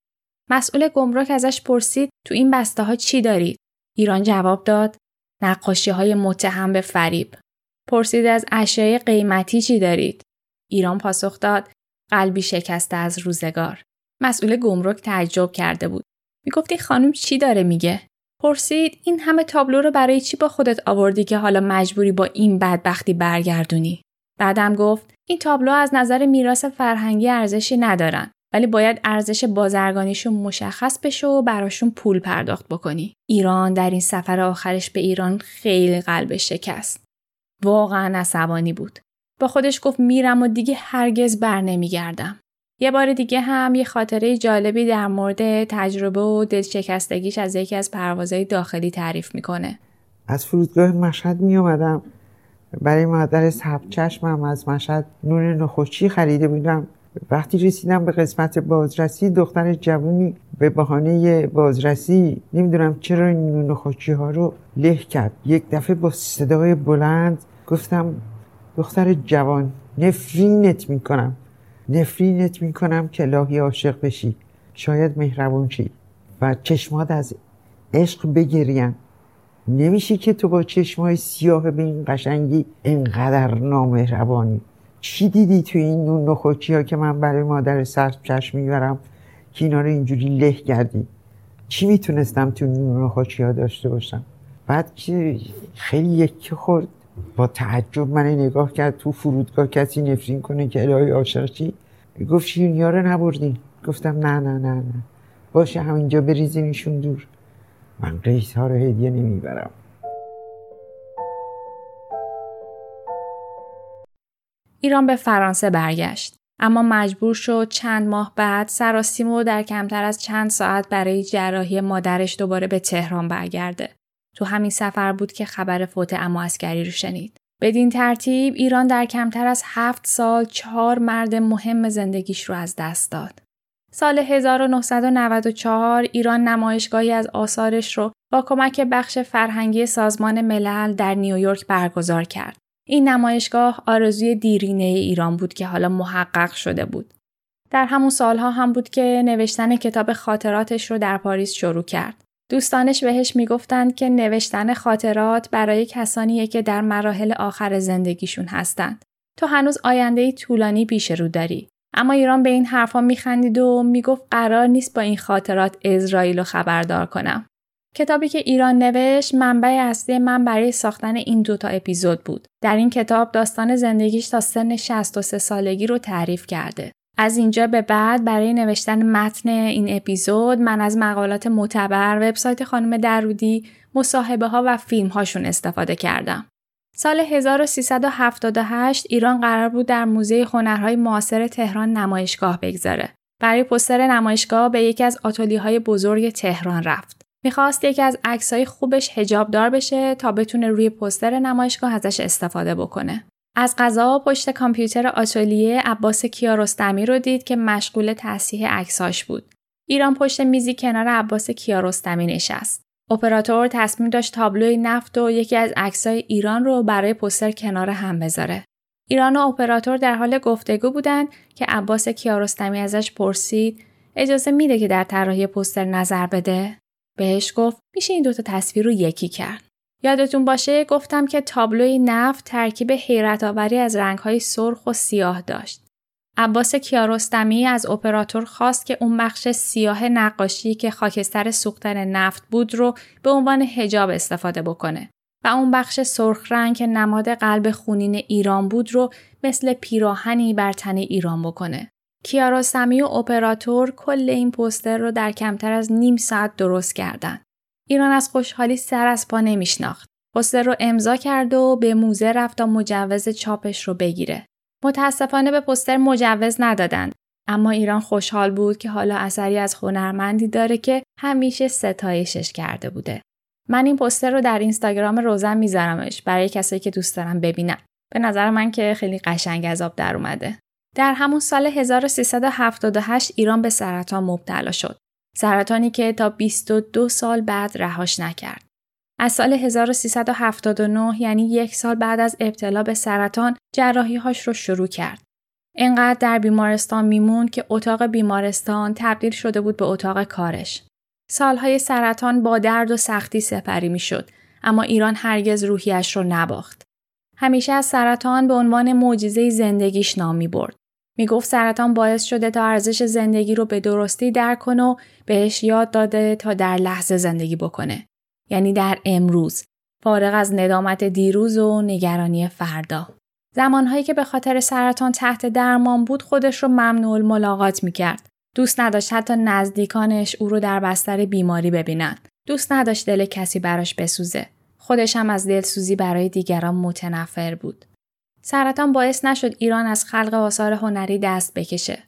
مسئول گمرک ازش پرسید تو این بسته ها چی دارید؟ ایران جواب داد نقاشی های متهم به فریب. پرسید از اشیای قیمتی چی دارید؟ ایران پاسخ داد قلبی شکسته از روزگار. مسئول گمرک تعجب کرده بود. می‌گفتی خانم چی داره میگه؟ پرسید این همه تابلو رو برای چی با خودت آوردی که حالا مجبوری با این بدبختی برگردونی؟ بعدم گفت این تابلو از نظر میراث فرهنگی ارزشی ندارن. ولی باید ارزش بازرگانیشون مشخص بشه و براشون پول پرداخت بکنی. ایران در این سفر آخرش به ایران خیلی قلبش شکست. واقعا عصبانی بود. با خودش گفت میرم و دیگه هرگز بر نمیگردم. یه بار دیگه هم یه خاطره جالبی در مورد تجربه و دلشکستگیش از یکی از پروازهای داخلی تعریف می‌کنه. از فرودگاه مشهد می اومدم برای مادر سب چشمم از مشهد نون نخوشی خریده بودم وقتی رسیدم به قسمت بازرسی دختر جوونی به بهانه بازرسی نمی‌دونم چرا این نون ها رو له کرد. یک دفعه با صدای بلند گفتم دختر جوان نفرینت می‌کنم. نفرینت می‌کنم که لاهی عاشق بشی. شاید مهربون شی و چشمات از عشق بگریم نمیشه که تو با چشمای سیاه به این قشنگی اینقدر نامهربانی. چی دیدی تو این نون نخوچی ها که من برای مادر سر چشم می‌برم که اینا رو اینجوری له کردی؟ چی می‌تونستم تو نون نخوچی ها داشته باشم؟ بعد که خیلی یکی خورد. با تعجب من نگاه کرد تو فرودگاه کسی نفرین کنه که الهی عاشق چی؟ گفت شیرینیا رو نبردین. گفتم نه نه نه نه. باشه همینجا بریزینشون دور. من قیس ها رو هدیه نمی‌برم. ایران به فرانسه برگشت. اما مجبور شد چند ماه بعد سراسیمو در کمتر از چند ساعت برای جراحی مادرش دوباره به تهران برگرده. تو همین سفر بود که خبر فوت اما اسکری رو شنید. بدین ترتیب ایران در کمتر از هفت سال چهار مرد مهم زندگیش رو از دست داد. سال 1994 ایران نمایشگاهی از آثارش رو با کمک بخش فرهنگی سازمان ملل در نیویورک برگزار کرد. این نمایشگاه آرزوی دیرینه ایران بود که حالا محقق شده بود. در همون سالها هم بود که نوشتن کتاب خاطراتش رو در پاریس شروع کرد. دوستانش بهش می‌گفتند که نوشتن خاطرات برای کسانیه که در مراحل آخر زندگیشون هستند. تو هنوز آینده طولانی پیش رو داری. اما ایران به این حرفا میخندید و می‌گفت قرار نیست با این خاطرات اسرائیل رو خبردار کنم. کتابی که ایران نوشت منبع اصلی من برای ساختن این دوتا اپیزود بود. در این کتاب داستان زندگیش تا سن 63 سالگی رو تعریف کرده. از اینجا به بعد برای نوشتن متن این اپیزود من از مقالات معتبر وبسایت خانم درودی مصاحبه ها و فیلم هاشون استفاده کردم. سال 1378 ایران قرار بود در موزه هنرهای معاصر تهران نمایشگاه بگذاره. برای پستر نمایشگاه به یکی از های بزرگ تهران رفت. می‌خواست یکی از عکسهای خوبش هجاب دار بشه تا بتونه روی پستر نمایشگاه ازش استفاده بکنه. از غذا پشت کامپیوتر آتلیه عباس کیارستمی رو دید که مشغول تصحیح عکساش بود. ایران پشت میزی کنار عباس کیارستمی نشست. اپراتور تصمیم داشت تابلوی نفت و یکی از عکسای ایران رو برای پستر کنار هم بذاره. ایران و اپراتور در حال گفتگو بودند که عباس کیارستمی ازش پرسید اجازه میده که در طراحی پستر نظر بده بهش گفت میشه این دوتا تصویر رو یکی کرد یادتون باشه گفتم که تابلوی نفت ترکیب حیرت آوری از رنگهای سرخ و سیاه داشت. عباس کیارستمی از اپراتور خواست که اون بخش سیاه نقاشی که خاکستر سوختن نفت بود رو به عنوان هجاب استفاده بکنه و اون بخش سرخ رنگ که نماد قلب خونین ایران بود رو مثل پیراهنی بر تن ایران بکنه. کیارستمی و اپراتور کل این پوستر رو در کمتر از نیم ساعت درست کردند. ایران از خوشحالی سر از پا نمیشناخت. پوستر رو امضا کرد و به موزه رفت تا مجوز چاپش رو بگیره. متاسفانه به پوستر مجوز ندادند. اما ایران خوشحال بود که حالا اثری از هنرمندی داره که همیشه ستایشش کرده بوده. من این پوستر رو در اینستاگرام روزن میذارمش برای کسایی که دوست دارم ببینم. به نظر من که خیلی قشنگ از آب در اومده. در همون سال 1378 ایران به سرطان مبتلا شد. سرطانی که تا 22 سال بعد رهاش نکرد. از سال 1379 یعنی یک سال بعد از ابتلا به سرطان هاش رو شروع کرد. اینقدر در بیمارستان میمون که اتاق بیمارستان تبدیل شده بود به اتاق کارش. سالهای سرطان با درد و سختی سپری می‌شد اما ایران هرگز روحیش رو نباخت. همیشه از سرطان به عنوان معجزه زندگیش نام می برد. می گفت سرطان باعث شده تا ارزش زندگی رو به درستی درک کنه و بهش یاد داده تا در لحظه زندگی بکنه. یعنی در امروز. فارغ از ندامت دیروز و نگرانی فردا. زمانهایی که به خاطر سرطان تحت درمان بود خودش رو ممنوع ملاقات می کرد. دوست نداشت حتی نزدیکانش او رو در بستر بیماری ببینن. دوست نداشت دل کسی براش بسوزه. خودش هم از دلسوزی برای دیگران متنفر بود. سرطان باعث نشد ایران از خلق آثار هنری دست بکشه.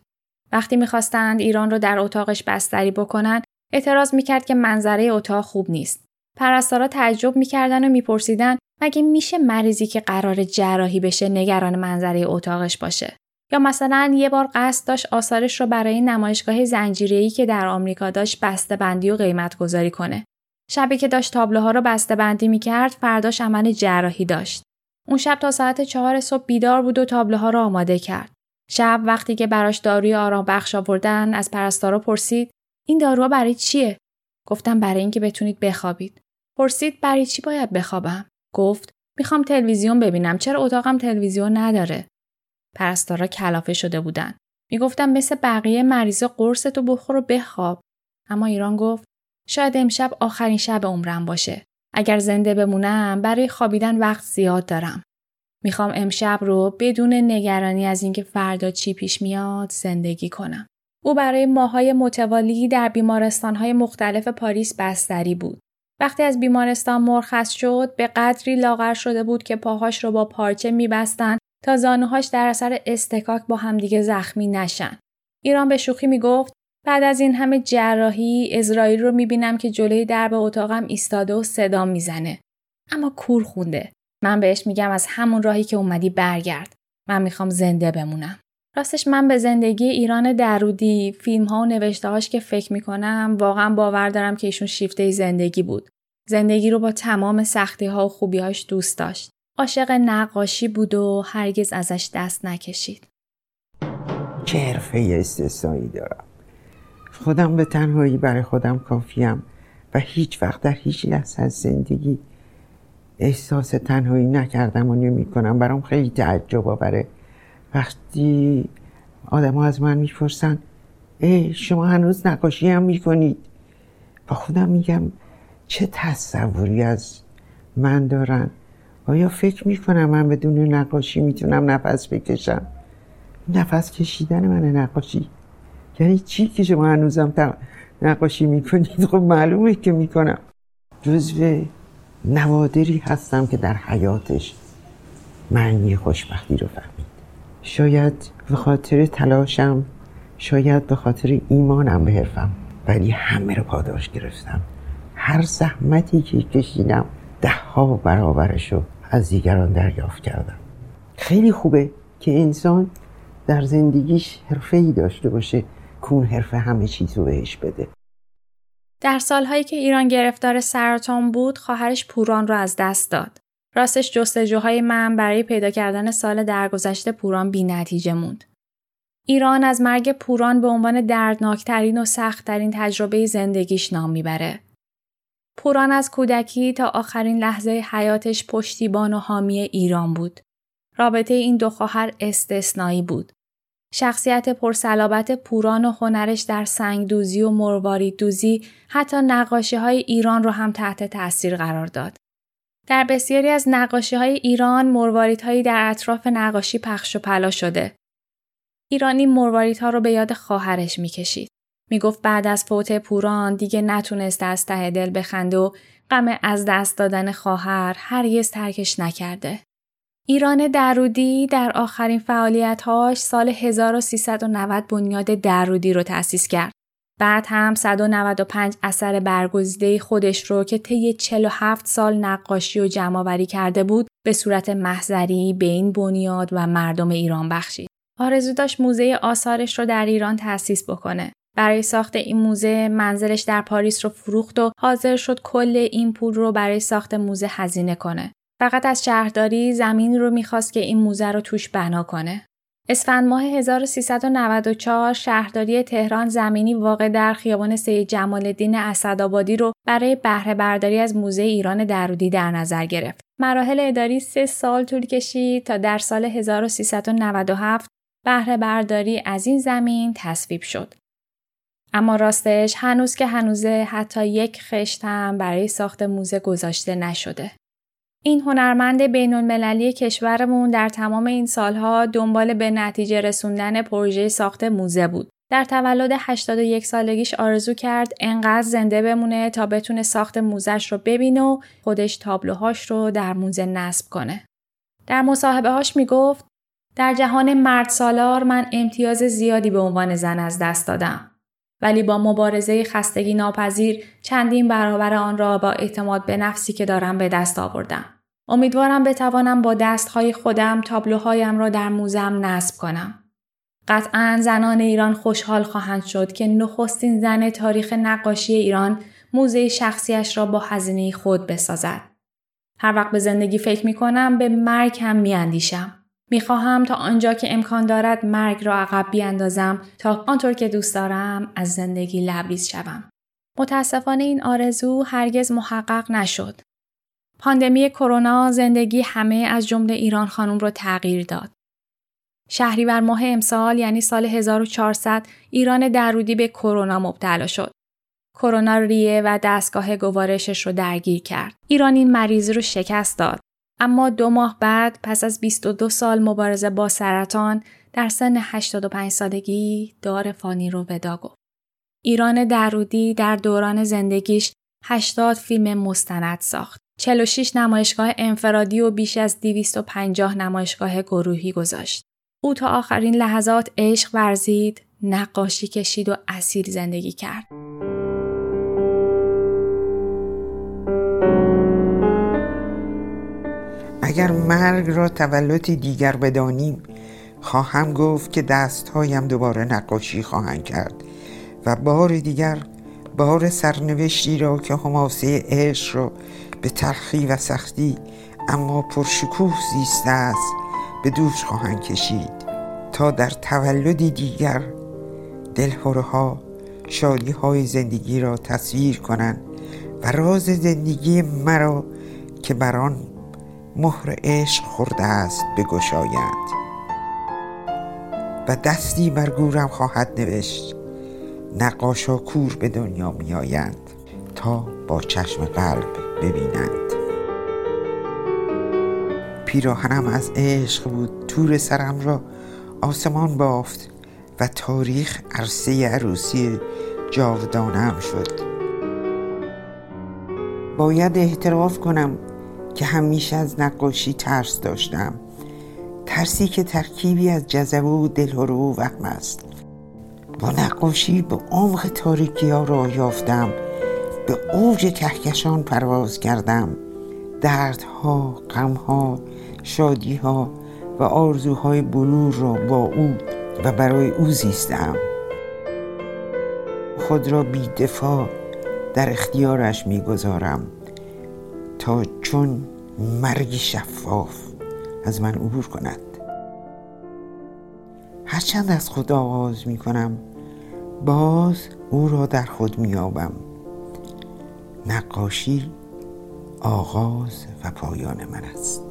وقتی می‌خواستند ایران رو در اتاقش بستری بکنن، اعتراض می‌کرد که منظره اتاق خوب نیست. پرستارا تعجب می‌کردن و میپرسیدن مگه میشه مریضی که قرار جراحی بشه نگران منظره اتاقش باشه؟ یا مثلا یه بار قصد داشت آثارش رو برای نمایشگاه زنجیره‌ای که در آمریکا داشت بسته بندی و قیمت گذاری کنه. شبی که داشت تابلوها رو بسته بندی می‌کرد فرداش عمل جراحی داشت. اون شب تا ساعت چهار صبح بیدار بود و تابلوها رو آماده کرد. شب وقتی که براش داروی آرام بخش آوردن از پرستارا پرسید این داروها برای چیه؟ گفتم برای اینکه بتونید بخوابید. پرسید برای چی باید بخوابم؟ گفت می‌خوام تلویزیون ببینم چرا اتاقم تلویزیون نداره؟ پرستارا کلافه شده بودن. می‌گفتم مثل بقیه مریضا قرصتو بخور و بخواب. اما ایران گفت شاید امشب آخرین شب عمرم باشه. اگر زنده بمونم برای خوابیدن وقت زیاد دارم. می‌خوام امشب رو بدون نگرانی از اینکه فردا چی پیش میاد زندگی کنم. او برای ماهای متوالی در بیمارستانهای مختلف پاریس بستری بود. وقتی از بیمارستان مرخص شد به قدری لاغر شده بود که پاهاش رو با پارچه میبستن تا زانوهاش در اثر استکاک با همدیگه زخمی نشن. ایران به شوخی می‌گفت بعد از این همه جراحی اسرائیل رو می‌بینم که جلوی درب اتاقم ایستاده و صدا می‌زنه. اما کور خونده. من بهش میگم از همون راهی که اومدی برگرد. من می‌خوام زنده بمونم. راستش من به زندگی ایران درودی، فیلم ها و نوشته هاش که فکر می‌کنم واقعا باور دارم که ایشون شیفته زندگی بود. زندگی رو با تمام سختی ها و خوبیهاش دوست داشت. عاشق نقاشی بود و هرگز ازش دست نکشید. چه حرفه استثنایی دارم. خودم به تنهایی برای خودم کافیم و هیچ وقت در هیچ لحظه از زندگی احساس تنهایی نکردم و نمی کنم. برام خیلی تعجب آوره. وقتی آدم ها از من می‌پرسن ای شما هنوز نقاشی هم می‌کنید؟ با خودم میگم چه تصوری از من دارن؟ آیا فکر می‌کنم من بدون نقاشی می‌تونم نفس بکشم؟ نفس کشیدن من نقاشی یعنی چی که شما هنوزم نقاشی می‌کنید؟ خب معلومه که می‌کنم. جزو نوادری هستم که در حیاتش معنی خوشبختی رو فهمید. شاید به خاطر تلاشم شاید به خاطر ایمانم به حرفم ولی همه رو پاداش گرفتم. هر زحمتی که کشیدم ده ها برابرش رو از دیگران دریافت کردم. خیلی خوبه که انسان در زندگیش حرفه ای داشته باشه. کون حرفه همه چیز رو بهش بده در سالهایی که ایران گرفتار سرطان بود خواهرش پوران رو از دست داد راستش جستجوهای من برای پیدا کردن سال درگذشته پوران بی نتیجه موند. ایران از مرگ پوران به عنوان دردناکترین و سختترین تجربه زندگیش نام می‌بره. پوران از کودکی تا آخرین لحظه حیاتش پشتیبان و حامی ایران بود. رابطه این دو خواهر استثنایی بود. شخصیت پرسلابت پوران و هنرش در سنگدوزی و مروارید دوزی حتی نقاشی های ایران رو هم تحت تاثیر قرار داد. در بسیاری از نقاشی های ایران مرواریت هایی در اطراف نقاشی پخش و پلا شده. ایرانی مرواریت ها رو به یاد خواهرش می‌کشید. می‌گفت بعد از فوت پوران دیگه نتونست از ته دل بخنده و غم از دست دادن خواهر هرگز ترکش نکرده. ایران درودی در آخرین فعالیتهاش سال 1390 بنیاد درودی رو تأسیس کرد. بعد هم 195 اثر برگزیده خودش رو که طی 47 سال نقاشی و جمعآوری کرده بود به صورت محضری به این بنیاد و مردم ایران بخشید. آرزو داشت موزه آثارش رو در ایران تأسیس بکنه. برای ساخت این موزه منزلش در پاریس رو فروخت و حاضر شد کل این پول رو برای ساخت موزه هزینه کنه. فقط از شهرداری زمین رو می‌خواست که این موزه رو توش بنا کنه. اسفند ماه 1394 شهرداری تهران زمینی واقع در خیابان سید جمال الدین اسدآبادی رو برای بهره برداری از موزه ایران درودی در نظر گرفت. مراحل اداری سه سال طول کشید تا در سال 1397 بهره برداری از این زمین تصویب شد. اما راستش هنوز که هنوزه حتی یک خشت هم برای ساخت موزه گذاشته نشده. این هنرمند بین المللی کشورمون در تمام این سالها دنبال به نتیجه رسوندن پروژه ساخت موزه بود. در تولد 81 سالگیش آرزو کرد انقدر زنده بمونه تا بتونه ساخت موزش رو ببینه و خودش تابلوهاش رو در موزه نصب کنه. در مصاحبه هاش می گفت در جهان مرد سالار من امتیاز زیادی به عنوان زن از دست دادم. ولی با مبارزه خستگی ناپذیر چندین برابر آن را با اعتماد به نفسی که دارم به دست آوردم. امیدوارم بتوانم با دستهای خودم تابلوهایم را در موزم نصب کنم. قطعا زنان ایران خوشحال خواهند شد که نخستین زن تاریخ نقاشی ایران موزه شخصیش را با هزینه خود بسازد. هر وقت به زندگی فکر می کنم به مرگ هم می اندیشم. می خواهم تا آنجا که امکان دارد مرگ را عقب بیاندازم تا آنطور که دوست دارم از زندگی لبریز شوم. متاسفانه این آرزو هرگز محقق نشد. پاندمی کرونا زندگی همه از جمله ایران خانم رو تغییر داد. شهریور ماه امسال یعنی سال 1400 ایران درودی به کرونا مبتلا شد. کرونا ریه و دستگاه گوارشش رو درگیر کرد. ایران این مریضی رو شکست داد. اما دو ماه بعد پس از 22 سال مبارزه با سرطان در سن 85 سالگی دار فانی رو ودا گفت. ایران درودی در دوران زندگیش 80 فیلم مستند ساخت. 46 نمایشگاه انفرادی و بیش از 250 نمایشگاه گروهی گذاشت. او تا آخرین لحظات عشق ورزید، نقاشی کشید و اسیر زندگی کرد. اگر مرگ را تولدی دیگر بدانیم خواهم گفت که دستهایم دوباره نقاشی خواهند کرد و بار دیگر بار سرنوشتی را که حماسه عشق را به تلخی و سختی اما پرشکوه زیسته است به دوش خواهند کشید تا در تولدی دیگر دلهوره ها شادی های زندگی را تصویر کنند و راز زندگی مرا که بر آن مهر عشق خورده است بگشایند و دستی بر گورم خواهد نوشت نقاشا کور به دنیا می آیند تا با چشم قلب ببینند. پیراهنم از عشق بود تور سرم را آسمان بافت و تاریخ عرصه عروسی جاودانم شد. باید اعتراف کنم که همیشه از نقاشی ترس داشتم. ترسی که ترکیبی از جذبه و دلهرو و وهم است. با نقاشی به عمق تاریکی ها را یافتم. به اوج کهکشان پرواز کردم. دردها، غمها، شادیها و آرزوهای بلور را با او و برای او زیستم. خود را بی دفاع در اختیارش می‌گذارم. تا چون مرگی شفاف از من عبور کند. هرچند از خود آغاز می کنم باز او را در خود میابم نقاشی آغاز و پایان من است.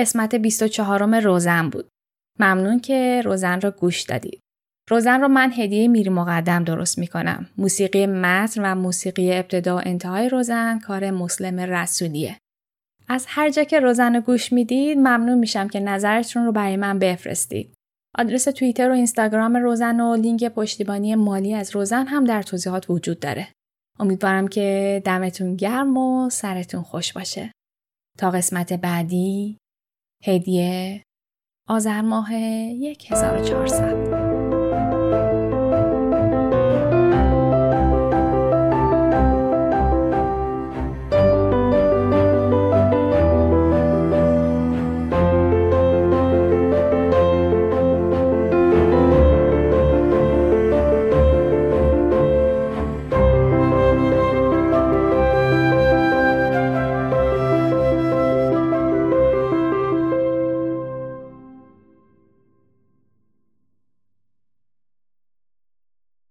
قسمت 24 روزن بود. ممنون که روزن را گوش دادید. روزن رو من هدیه میری مقدم درست می کنم. موسیقی متن و موسیقی ابتدا و انتهای روزن کار مسلم رسولیه. از هر جا که روزن رو گوش می‌دید ممنون میشم که نظرتون رو برای من بفرستید. آدرس توییتر و اینستاگرام روزن و لینک پشتیبانی مالی از روزن هم در توضیحات وجود داره. امیدوارم که دمتون گرم و سرتون خوش باشه. تا قسمت بعدی هدیه آذر ماه 1400